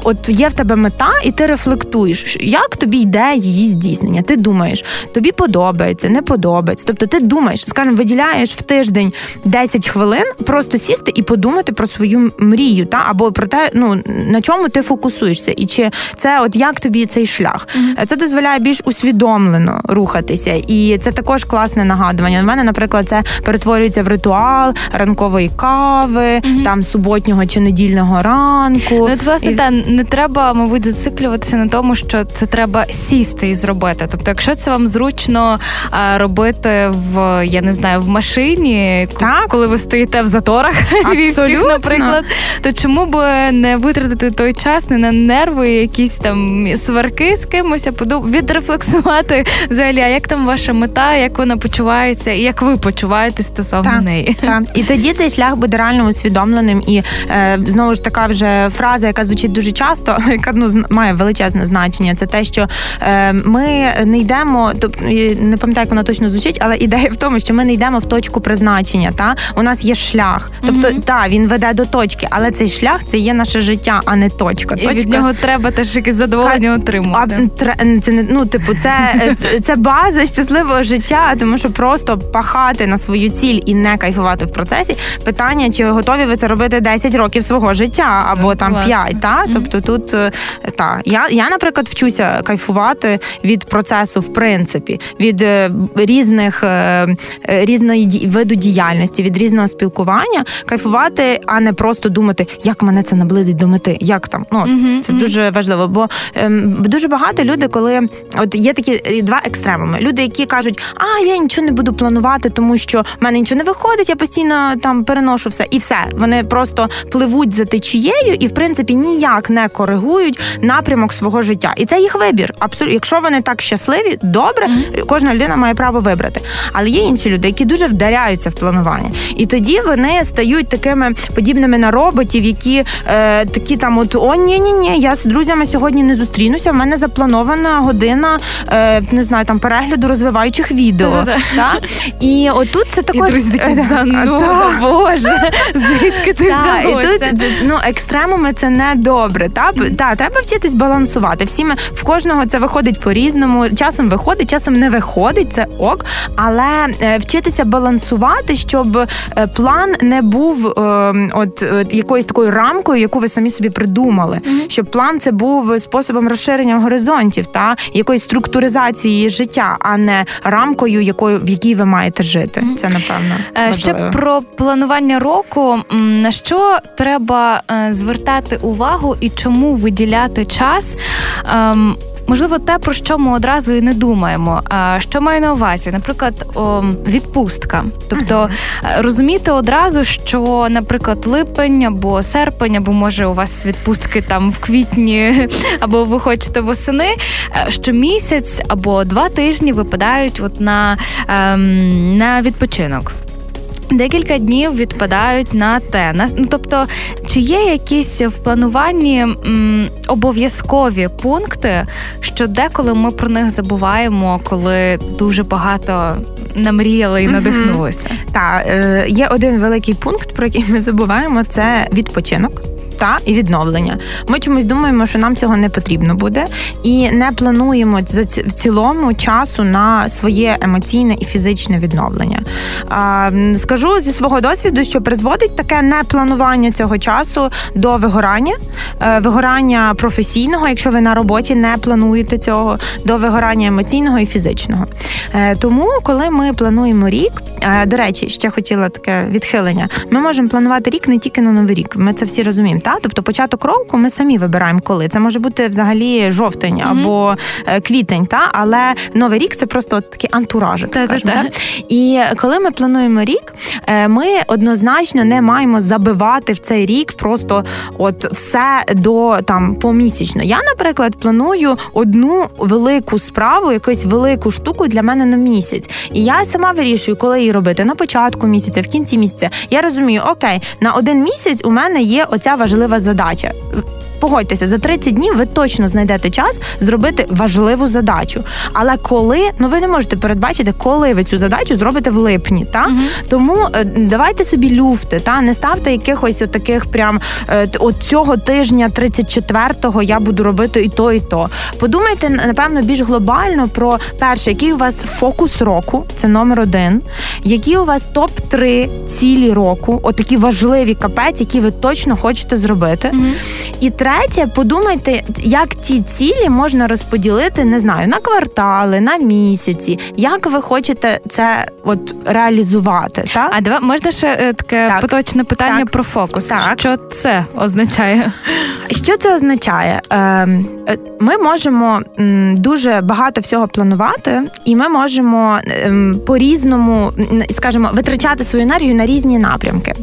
От є в тебе мета, і ти рефлектуєш, як тобі йде її здійснення. Ти думаєш, тобі подобається, не подобається. Тобто, ти думаєш, скажімо, виділяєш в тиждень 10 хвилин, просто сісти і подумати про свою мрію, та або про те, ну на чому ти фокусуєшся, і чи це от як тобі цей шлях? Mm-hmm. Це дозволяє більш усвідомлено рухатися, і це також класне нагадування. У мене, наприклад, це перетворюється в ритуал ранкової кави, mm-hmm. там суботнього чи недільного ранку. Ну, от, власне, і... та не треба, мабуть, зациклюватися на тому, що це треба сісти і зробити. Тобто, якщо це вам зручно робити в я не знаю в машині, так. коли ви стоїте в заторах [LAUGHS] військових, наприклад, то чому б не витратити той час не на нерви, якісь там сварки з кимось, а подум... відрефлексувати взагалі, а як там ваша мета, як вона почувається, і як ви почуваєте стосовно так, неї. Так. І тоді цей шлях буде реально усвідомленим. І е, знову ж така вже фраза, яка звучить дуже часто, [LAUGHS] яка ну має величезне значення. Це те, що е, ми не йдемо, тобто не пам'ятаю, як вона точно звучить, але ідея в тому, що ми не йдемо в точку призначення. Та у нас є шлях, тобто mm та він веде до точки, але цей шлях це є наше життя, а не точка. І від нього треба теж якесь задоволення отримувати. А, це не ну, типу, це, це база щасливого життя, тому що просто пахати на свою ціль і не кайфувати в процесі. Питання, чи готові ви це робити 10 років свого життя або ну, там 5, та тобто тут е, та я, я, наприклад, вчуся кайфувати від процесу, в принципі, від е, різних е, різної виду діяльності, від різного спілкування, кайфувати, а не просто думати, як мене це наблизить до мети, як там. Ну це дуже важливо, бо ем, дуже багато людей, коли от є такі два екстремуми. Люди, які кажуть, а я нічого не буду планувати, тому що в мене нічого не виходить, я постійно там переношу все, і все. Вони просто пливуть за течією, і в принципі ніяк ніяк не коригують напрямок свого життя. І це їх вибір. Абсолютно, якщо вони так щасливі, добре, mm-hmm. кожна людина має право вибрати. Але є інші люди, які дуже вдаряються в планування, і тоді вони стають такими подібними на роботів, які е, такі там, от о, ні, ні, ні, я з друзями сьогодні не зустрінуся. В мене запланована година, е, не знаю, там перегляду розвиваючих відео. Та? І отут це також [LAUGHS] Боже, звідки ти тут ну екстремуми це не добре. Та та треба вчитись балансувати. Всі ми в кожного це виходить по-різному. Часом виходить, часом не виходить. Це ок, але е, вчитися балансувати, щоб е, план не був е, от, от якоюсь такою рамкою, яку ви самі собі придумали. Mm-hmm. Щоб план це був способом розширення горизонтів та якоїсь структуризації життя, а не рамкою, якою в якій ви маєте жити. Mm-hmm. Це напевно важливо. ще про планування року. На що треба звертати увагу і чому виділяти час? Ем, можливо, те, про що ми одразу і не думаємо. А що маю на увазі? Наприклад, відпустка. Тобто розуміти одразу, що, наприклад, липень або серпень, або може у вас відпустки там в квітні, [LAUGHS] або ви хочете восени, е, що місяць або два тижні випадають от на, ем, на відпочинок. Декілька днів відпадають на те. Ну, тобто, чи є якісь в плануванні м, обов'язкові пункти, що деколи ми про них забуваємо, коли дуже багато намріяли і надихнулися? Mm-hmm. Так, е, є один великий пункт, про який ми забуваємо: це відпочинок та і відновлення. Ми чомусь думаємо, що нам цього не потрібно буде, і не плануємо в цілому часу на своє емоційне і фізичне відновлення. Скажу зі свого досвіду, що призводить таке непланування цього часу до вигорання, е, вигорання професійного, якщо ви на роботі не плануєте цього, до вигорання емоційного і фізичного. Е, тому, коли ми плануємо рік, е, до речі, ще хотіла таке відхилення. Ми можемо планувати рік не тільки на новий рік. Ми це всі розуміємо. Та тобто початок року ми самі вибираємо, коли це може бути взагалі жовтень mm-hmm. або квітень, та але новий рік це просто от такий антуражик. скажімо, та? І коли ми плануємо рік, ми однозначно не маємо забивати в цей рік просто от все до там помісячно. Я, наприклад, планую одну велику справу, якусь велику штуку для мене на місяць. І я сама вирішую, коли її робити на початку місяця, в кінці місяця. Я розумію, окей, на один місяць у мене є оця важлива задача погодьтеся, за 30 днів ви точно знайдете час зробити важливу задачу. Але коли ну ви не можете передбачити, коли ви цю задачу зробите в липні, та угу. тому е, давайте собі люфти, та не ставте якихось таких прям е, от цього тижня, 34-го я буду робити і то, і то. Подумайте, напевно, більш глобально про перше, який у вас фокус року, це номер один. Які у вас топ 3 цілі року, отакі важливі капець, які ви точно хочете зробити. Угу. І третє, подумайте, як ці цілі можна розподілити, не знаю, на квартали, на місяці. Як ви хочете це от реалізувати? Так? А давай можна ще е, таке так. поточне питання так. про фокус. Так. Що це означає? Що це означає? Ем, е, ми можемо дуже багато всього планувати, і ми можемо ем, по-різному, скажімо, витрачати свою енергію на різні напрямки.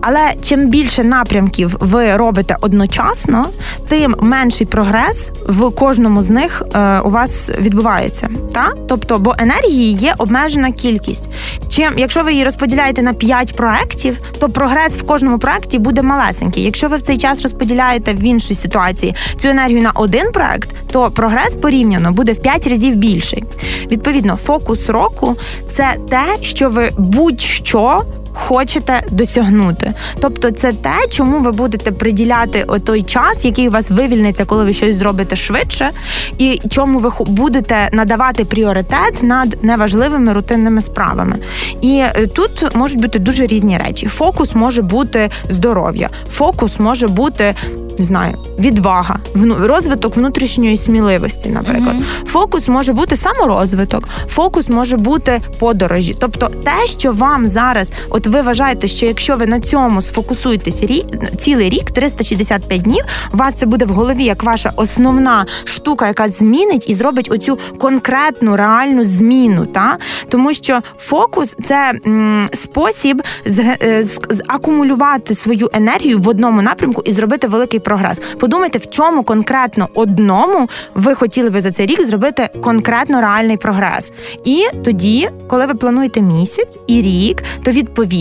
Але чим більше напрямків ви робите одночасно, тим менший прогрес в кожному з них е, у вас відбувається. Та? Тобто, бо енергії є обмежена кількість. Чим, якщо ви її розподіляєте на 5 проєктів, то прогрес в кожному проєкті буде малесенький. Якщо ви в цей час розподіляєте в іншій ситуації цю енергію на один проект, то прогрес порівняно буде в 5 разів більший. Відповідно, фокус року це те, що ви будь-що хочете досягнути. Тобто, це те, чому ви будете приділяти той час, який у вас вивільниться, коли ви щось зробите швидше, і чому ви будете надавати пріоритет над неважливими рутинними справами. І е, тут можуть бути дуже різні речі. Фокус може бути здоров'я, фокус може бути не знаю, відвага, розвиток внутрішньої сміливості, наприклад. Mm-hmm. Фокус може бути саморозвиток, фокус може бути подорожі. Тобто, те, що вам зараз, от ви вважаєте, що якщо ви на цьому сфокусуєтесь рік, цілий рік, 365 днів, у вас це буде в голові як ваша основна штука, яка змінить і зробить оцю конкретну реальну зміну. Та? Тому що фокус це м, спосіб е, з, з, акумулювати свою енергію в одному напрямку і зробити великий прогрес. Подумайте, в чому конкретно одному ви хотіли би за цей рік зробити конкретно реальний прогрес. І тоді, коли ви плануєте місяць і рік, то відповідно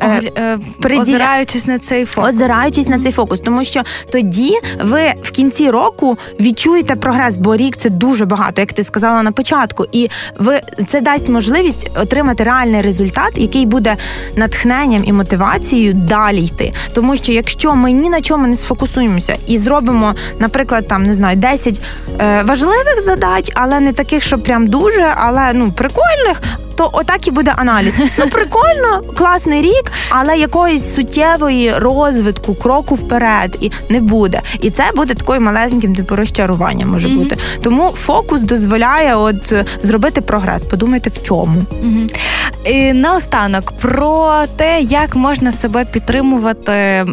е, е, приділя... озираючись на цей фокус. Озираючись на цей фокус, тому що тоді ви в кінці року відчуєте прогрес, бо рік це дуже багато, як ти сказала на початку, і ви це дасть можливість отримати реальний результат, який буде натхненням і мотивацією далі йти. Тому що якщо ми ні на чому не сфокусуємося і зробимо, наприклад, там не знаю, 10 е, важливих задач, але не таких, що прям дуже, але ну прикольних то отак і буде аналіз. Ну прикольно, класний рік, але якоїсь суттєвої розвитку, кроку вперед і не буде. І це буде такою малесеньким типу розчаруванням може mm-hmm. бути. Тому фокус дозволяє от зробити прогрес. Подумайте в чому. Mm-hmm. І Наостанок про те, як можна себе підтримувати,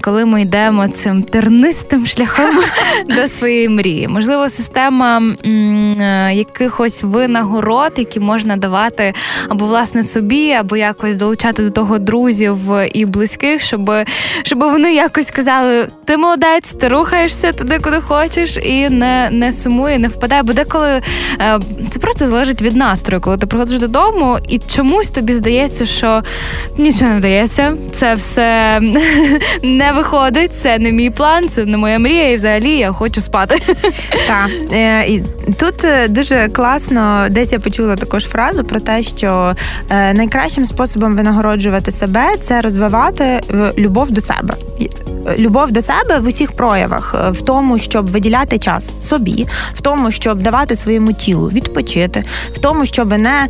коли ми йдемо цим тернистим шляхом [LAUGHS] до своєї мрії. Можливо, система е, якихось винагород, які можна давати або власне собі, або якось долучати до того друзів і близьких, щоб щоб вони якось казали: ти молодець, ти рухаєшся туди, куди хочеш, і не не сумує, не впадає. Бо деколи е, це просто залежить від настрою, коли ти приходиш додому, і чомусь тобі здається, що нічого не вдається, це все [LAUGHS] не виходить, це не мій план, це не моя мрія, і взагалі я хочу спати. [LAUGHS] Так. Е, тут е, дуже класно, десь я почула також фразу про те, що найкращим способом винагороджувати себе це розвивати е, любов до себе. Любов до себе в усіх проявах, е, в тому, щоб виділяти час собі, в тому, щоб давати своєму тілу відпочити, в тому, щоб не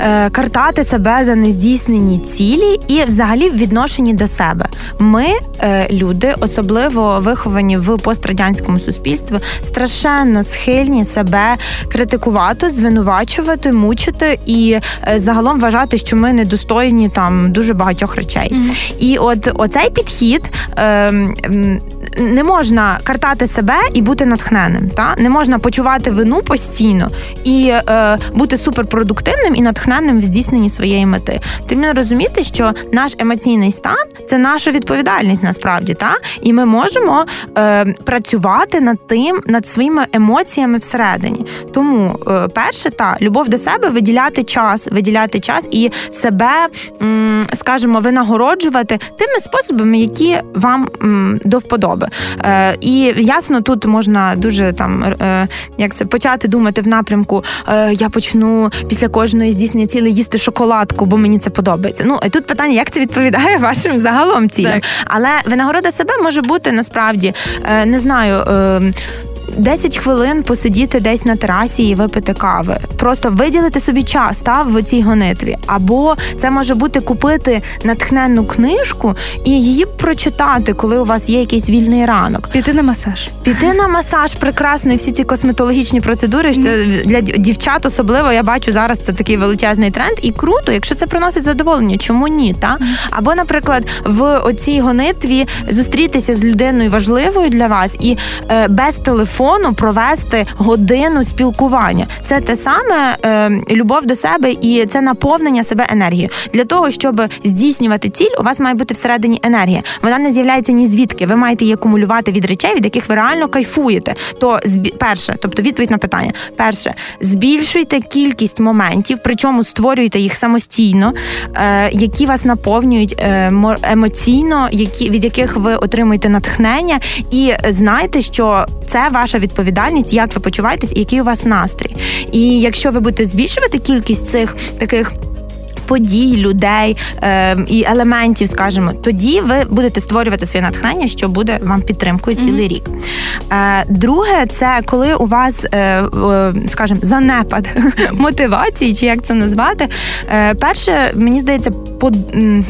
е, картати себе за нездійснені цілі, і взагалі в відношенні до себе. Ми, е, люди, особливо виховані в пострадянському суспільстві, страшенно схильні себе критикувати, звинувачувати, мучити і Е, загалом вважати, що ми недостойні там дуже багатьох речей. Mm-hmm. І от оцей підхід. Е, не можна картати себе і бути натхненним. Та не можна почувати вину постійно і е, бути суперпродуктивним і натхненним в здійсненні своєї мети. Тому розуміти, що наш емоційний стан це наша відповідальність насправді, та і ми можемо е, працювати над тим, над своїми емоціями всередині. Тому, е, перше, та любов до себе виділяти час, виділяти час і себе, м, скажімо, винагороджувати тими способами, які вам м, до вподоби. Е, І ясно, тут можна дуже там е, як це почати думати в напрямку. Е, Я почну після кожної здійснення цілей їсти шоколадку, бо мені це подобається. Ну і тут питання, як це відповідає [LAUGHS] вашим загалом цілям. Так. Але винагорода себе може бути насправді е, не знаю. Е, 10 хвилин посидіти десь на терасі і випити кави. Просто виділити собі час та в цій гонитві. Або це може бути купити натхненну книжку і її прочитати, коли у вас є якийсь вільний ранок. Піти на масаж. Піти на масаж прекрасно, і всі ці косметологічні процедури. Це для дівчат особливо я бачу зараз це такий величезний тренд, і круто, якщо це приносить задоволення, чому ні? Та або, наприклад, в оцій гонитві зустрітися з людиною важливою для вас і е, без телефону провести годину спілкування. Це те саме е, любов до себе і це наповнення себе енергією. Для того щоб здійснювати ціль, у вас має бути всередині енергія. Вона не з'являється ні звідки. Ви маєте її акумулювати від речей, від яких ви реально кайфуєте. То перше, тобто відповідь на питання: перше, збільшуйте кількість моментів, причому створюйте їх самостійно, е, які вас наповнюють е, емоційно, які від яких ви отримуєте натхнення, і знайте, що це ваша відповідальність, як ви почуваєтесь і який у вас настрій. І якщо ви будете збільшувати кількість цих таких подій, людей е, і елементів, скажімо, тоді ви будете створювати своє натхнення, що буде вам підтримкою цілий mm-hmm. рік. Е, Друге, це коли у вас, е, е, скажімо, занепад [LAUGHS] мотивації, чи як це назвати. Е, Перше, мені здається, по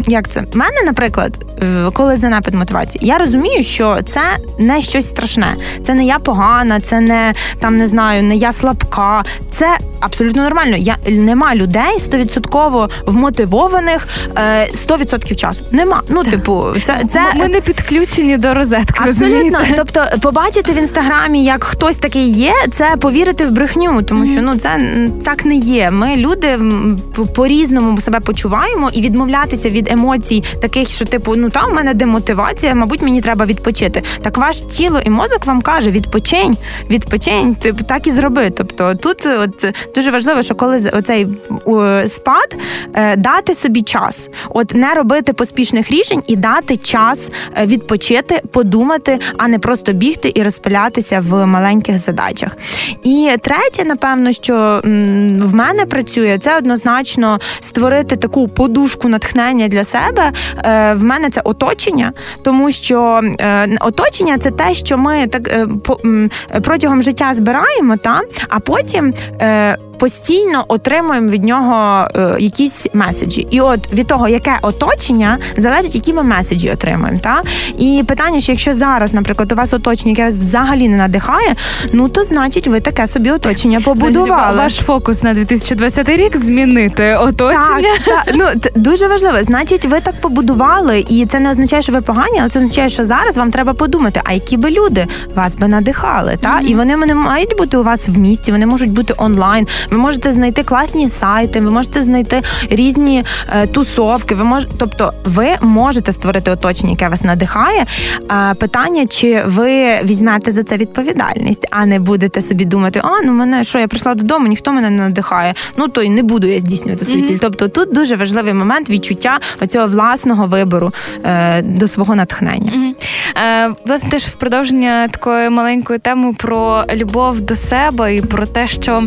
як це мене, наприклад, е, коли занепад мотивації, я розумію, що це не щось страшне, це не я погана, це не там не знаю, не я слабка. Це абсолютно нормально. Я нема людей стовідсотково вмотивованих 100% е, часу. Нема. Ну, типу, це це ми не підключені до розетки. Абсолютно. Тобто, побачити в інстаграмі, як хтось такий є, це повірити в брехню, тому що ну це так не є. Ми люди по різному себе почуваємо і відмовлятися від емоцій, таких, що типу, ну ну та у мене демотивація, мабуть, мені треба відпочити. Так ваш тіло і мозок вам каже: відпочинь, відпочинь, ти так і зроби. Тобто тут от дуже важливо, що коли оцей спад е, дати собі час, от не робити поспішних рішень і дати час е, відпочити, подумати, а не просто бігти і розпилятися в маленьких задачах. І третє, напевно, що в мене працює, це однозначно створити таку подушку натхнення для себе. Е, в мене це оточення, тому що оточення це те, що ми так протягом життя збираємо, та а потім постійно отримуємо від нього е, якісь меседжі. І от від того, яке оточення, залежить, які ми меседжі отримуємо. Та? І питання, що якщо зараз, наприклад, у вас оточення, яке вас взагалі не надихає, ну то значить ви таке собі оточення побудували. Ваш фокус на 2020 рік змінити оточення. Так, так. Ну дуже важливо. Значить, ви так побудували, і це не означає, що ви погані, але це означає, що зараз вам треба подумати, а які би люди вас би надихали. Та? Mm-hmm. І вони не мають бути у вас в місті, вони можуть бути онлайн. Ви можете знайти класні сайти, ви можете знайти різні е, тусовки. Ви мож... тобто ви можете створити оточення, яке вас надихає. Е, питання, чи ви візьмете за це відповідальність, а не будете собі думати, а ну мене що я прийшла додому, ніхто мене не надихає. Ну то й не буду я здійснювати свої цілі. Mm-hmm. Тобто тут дуже важливий момент відчуття оцього власного вибору е, до свого натхнення. Mm-hmm. Власне, теж в продовження такої маленької теми про любов до себе і про те, що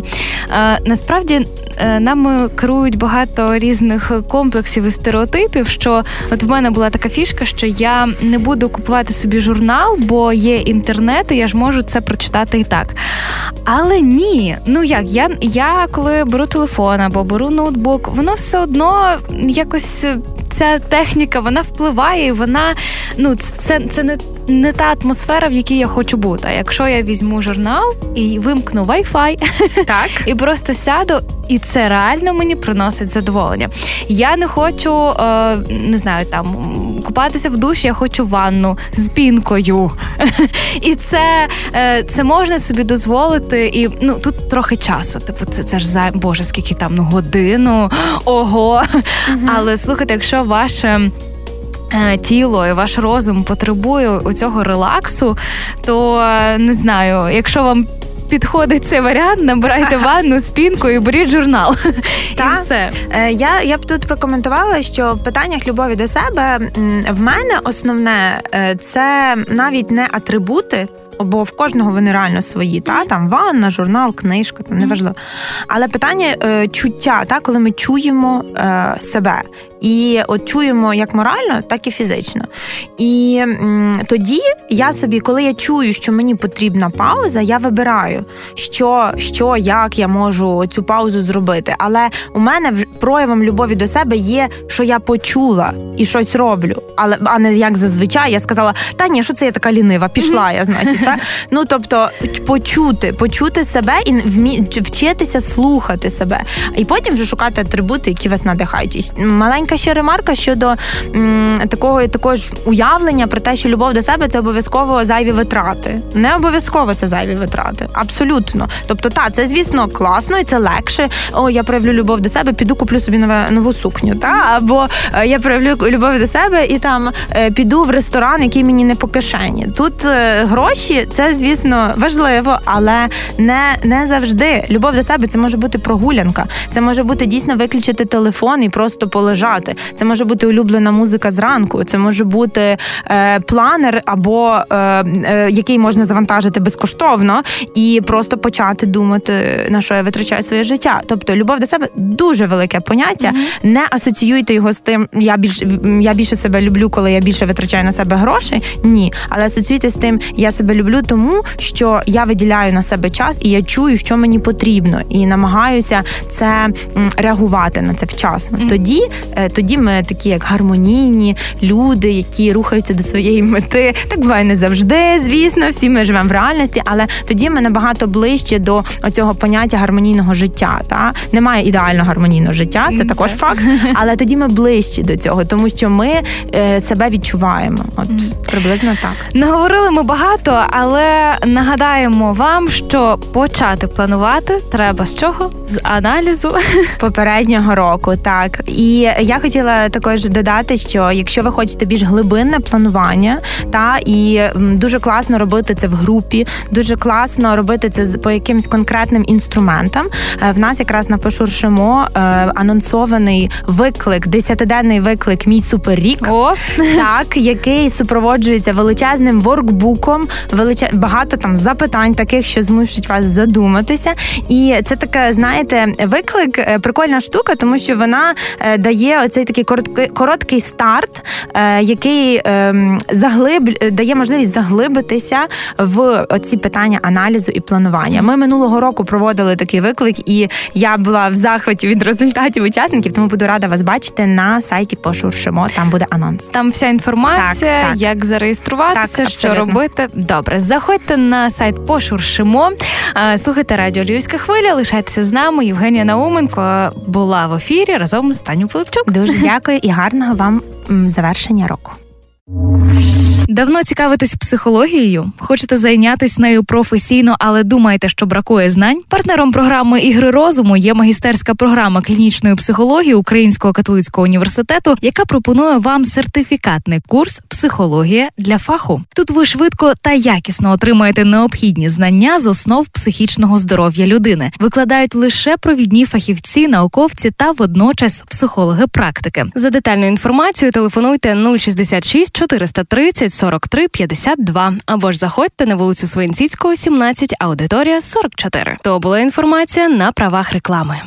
насправді е, нами керують багато різних комплексів і стереотипів. Що от в мене була така фішка, що я не буду купувати собі журнал, бо є інтернет, і я ж можу це прочитати і так. Але ні, ну як я я коли беру телефон або беру ноутбук, воно все одно якось ця техніка вона впливає, і вона ну це це не не та атмосфера, в якій я хочу бути. А якщо я візьму журнал і вимкну Wi-Fi, так [LAUGHS] і просто сяду, і це реально мені приносить задоволення. Я не хочу е, не знаю там купатися в душі, я хочу ванну з пінкою. [LAUGHS] І це е, це можна собі дозволити. І ну тут трохи часу. Типу, це це ж за Боже, скільки там ну годину, [GASPS] ого. Але слухайте, якщо ваше. Е, тіло і ваш розум потребує у цього релаксу, то е, не знаю, якщо вам підходить цей варіант, набирайте [LAUGHS] ванну спінку і беріть журнал. Так. [LAUGHS] І все. Е, я я б тут прокоментувала, що в питаннях любові до себе в мене основне це навіть не атрибути. Бо в кожного вони реально свої, та там ванна, журнал, книжка, там неважливо. Але питання е, чуття, та коли ми чуємо е, себе і от чуємо як морально, так і фізично. І м, тоді я собі, коли я чую, що мені потрібна пауза, я вибираю, що, що, як я можу цю паузу зробити. Але у мене проявом любові до себе є, що я почула і щось роблю. Але а не як зазвичай я сказала, та ні, що це я така лінива, пішла я, значить. Та? Ну тобто почути, почути себе і вмі... вчитися слухати себе, і потім вже шукати атрибути, які вас надихають. Маленька маленька ще ремарка щодо м, такого такого ж уявлення про те, що любов до себе це обов'язково зайві витрати. Не обов'язково це зайві витрати. Абсолютно. Тобто, та це звісно класно і це легше. О, я проявлю любов до себе, піду куплю собі нове нову сукню. Та або е, я проявлю любов до себе і там е, піду в ресторан, який мені не по кишені. Тут е, гроші це, звісно, важливо, але не, не завжди. Любов до себе це може бути прогулянка. Це може бути дійсно виключити телефон і просто полежати грати. Це може бути улюблена музика зранку, це може бути е, планер, або е, е, який можна завантажити безкоштовно, і просто почати думати, на що я витрачаю своє життя. Тобто, любов до себе дуже велике поняття. Mm-hmm. Не асоціюйте його з тим, я більш я більше себе люблю, коли я більше витрачаю на себе грошей. Ні, але асоціюйте з тим, я себе люблю, тому що я виділяю на себе час і я чую, що мені потрібно, і намагаюся це реагувати на це вчасно. Mm-hmm. Тоді е, тоді ми такі, як гармонійні люди, які рухаються до своєї мети. Так буває не завжди, звісно, всі ми живемо в реальності, але тоді ми набагато ближче до цього поняття гармонійного життя. Та немає ідеально гармонійного життя, це також факт. [LAUGHS] Але тоді ми ближчі до цього, тому що ми е, себе відчуваємо. От приблизно так. Наговорили ми багато, але нагадаємо вам, що почати планувати треба з чого? З аналізу [LAUGHS] попереднього року. Так і я хотіла також додати, що якщо ви хочете більш глибинне планування, та і дуже класно робити це в групі, дуже класно робити це по якимсь конкретним інструментам. Е, в нас якраз на пошуршимо е, анонсований виклик, десятиденний виклик Мій суперрік, О! так який супроводжується величезним воркбуком, величе... багато там запитань, таких, що змушують вас задуматися. І це таке, знаєте, виклик, е, прикольна штука, тому що вона дає оцей такий короткий короткий старт, який ем, заглиб дає можливість заглибитися в оці питання аналізу і планування. Ми минулого року проводили такий виклик, і я була в захваті від результатів учасників. Тому буду рада вас бачити на сайті Пошуршимо. Там буде анонс. Там вся інформація, так, так. як зареєструватися, так, що робити. Добре, заходьте на сайт Пошуршимо. Слухайте радіо Львівська хвиля. Лишайтеся з нами. Євгенія Науменко була в ефірі разом з Таню Пилипчук. Дуже дякую і гарного вам завершення року. Давно цікавитесь психологією? Хочете зайнятися нею професійно, але думаєте, що бракує знань? Партнером програми ігри розуму є магістерська програма клінічної психології Українського католицького університету, яка пропонує вам сертифікатний курс психологія для фаху. Тут ви швидко та якісно отримаєте необхідні знання з основ психічного здоров'я людини. Викладають лише провідні фахівці, науковці та водночас психологи практики. За детальною інформацією телефонуйте 066 430 43 52 або ж заходьте на вулицю Свинціцького, 17, аудиторія 44. То була інформація на правах реклами.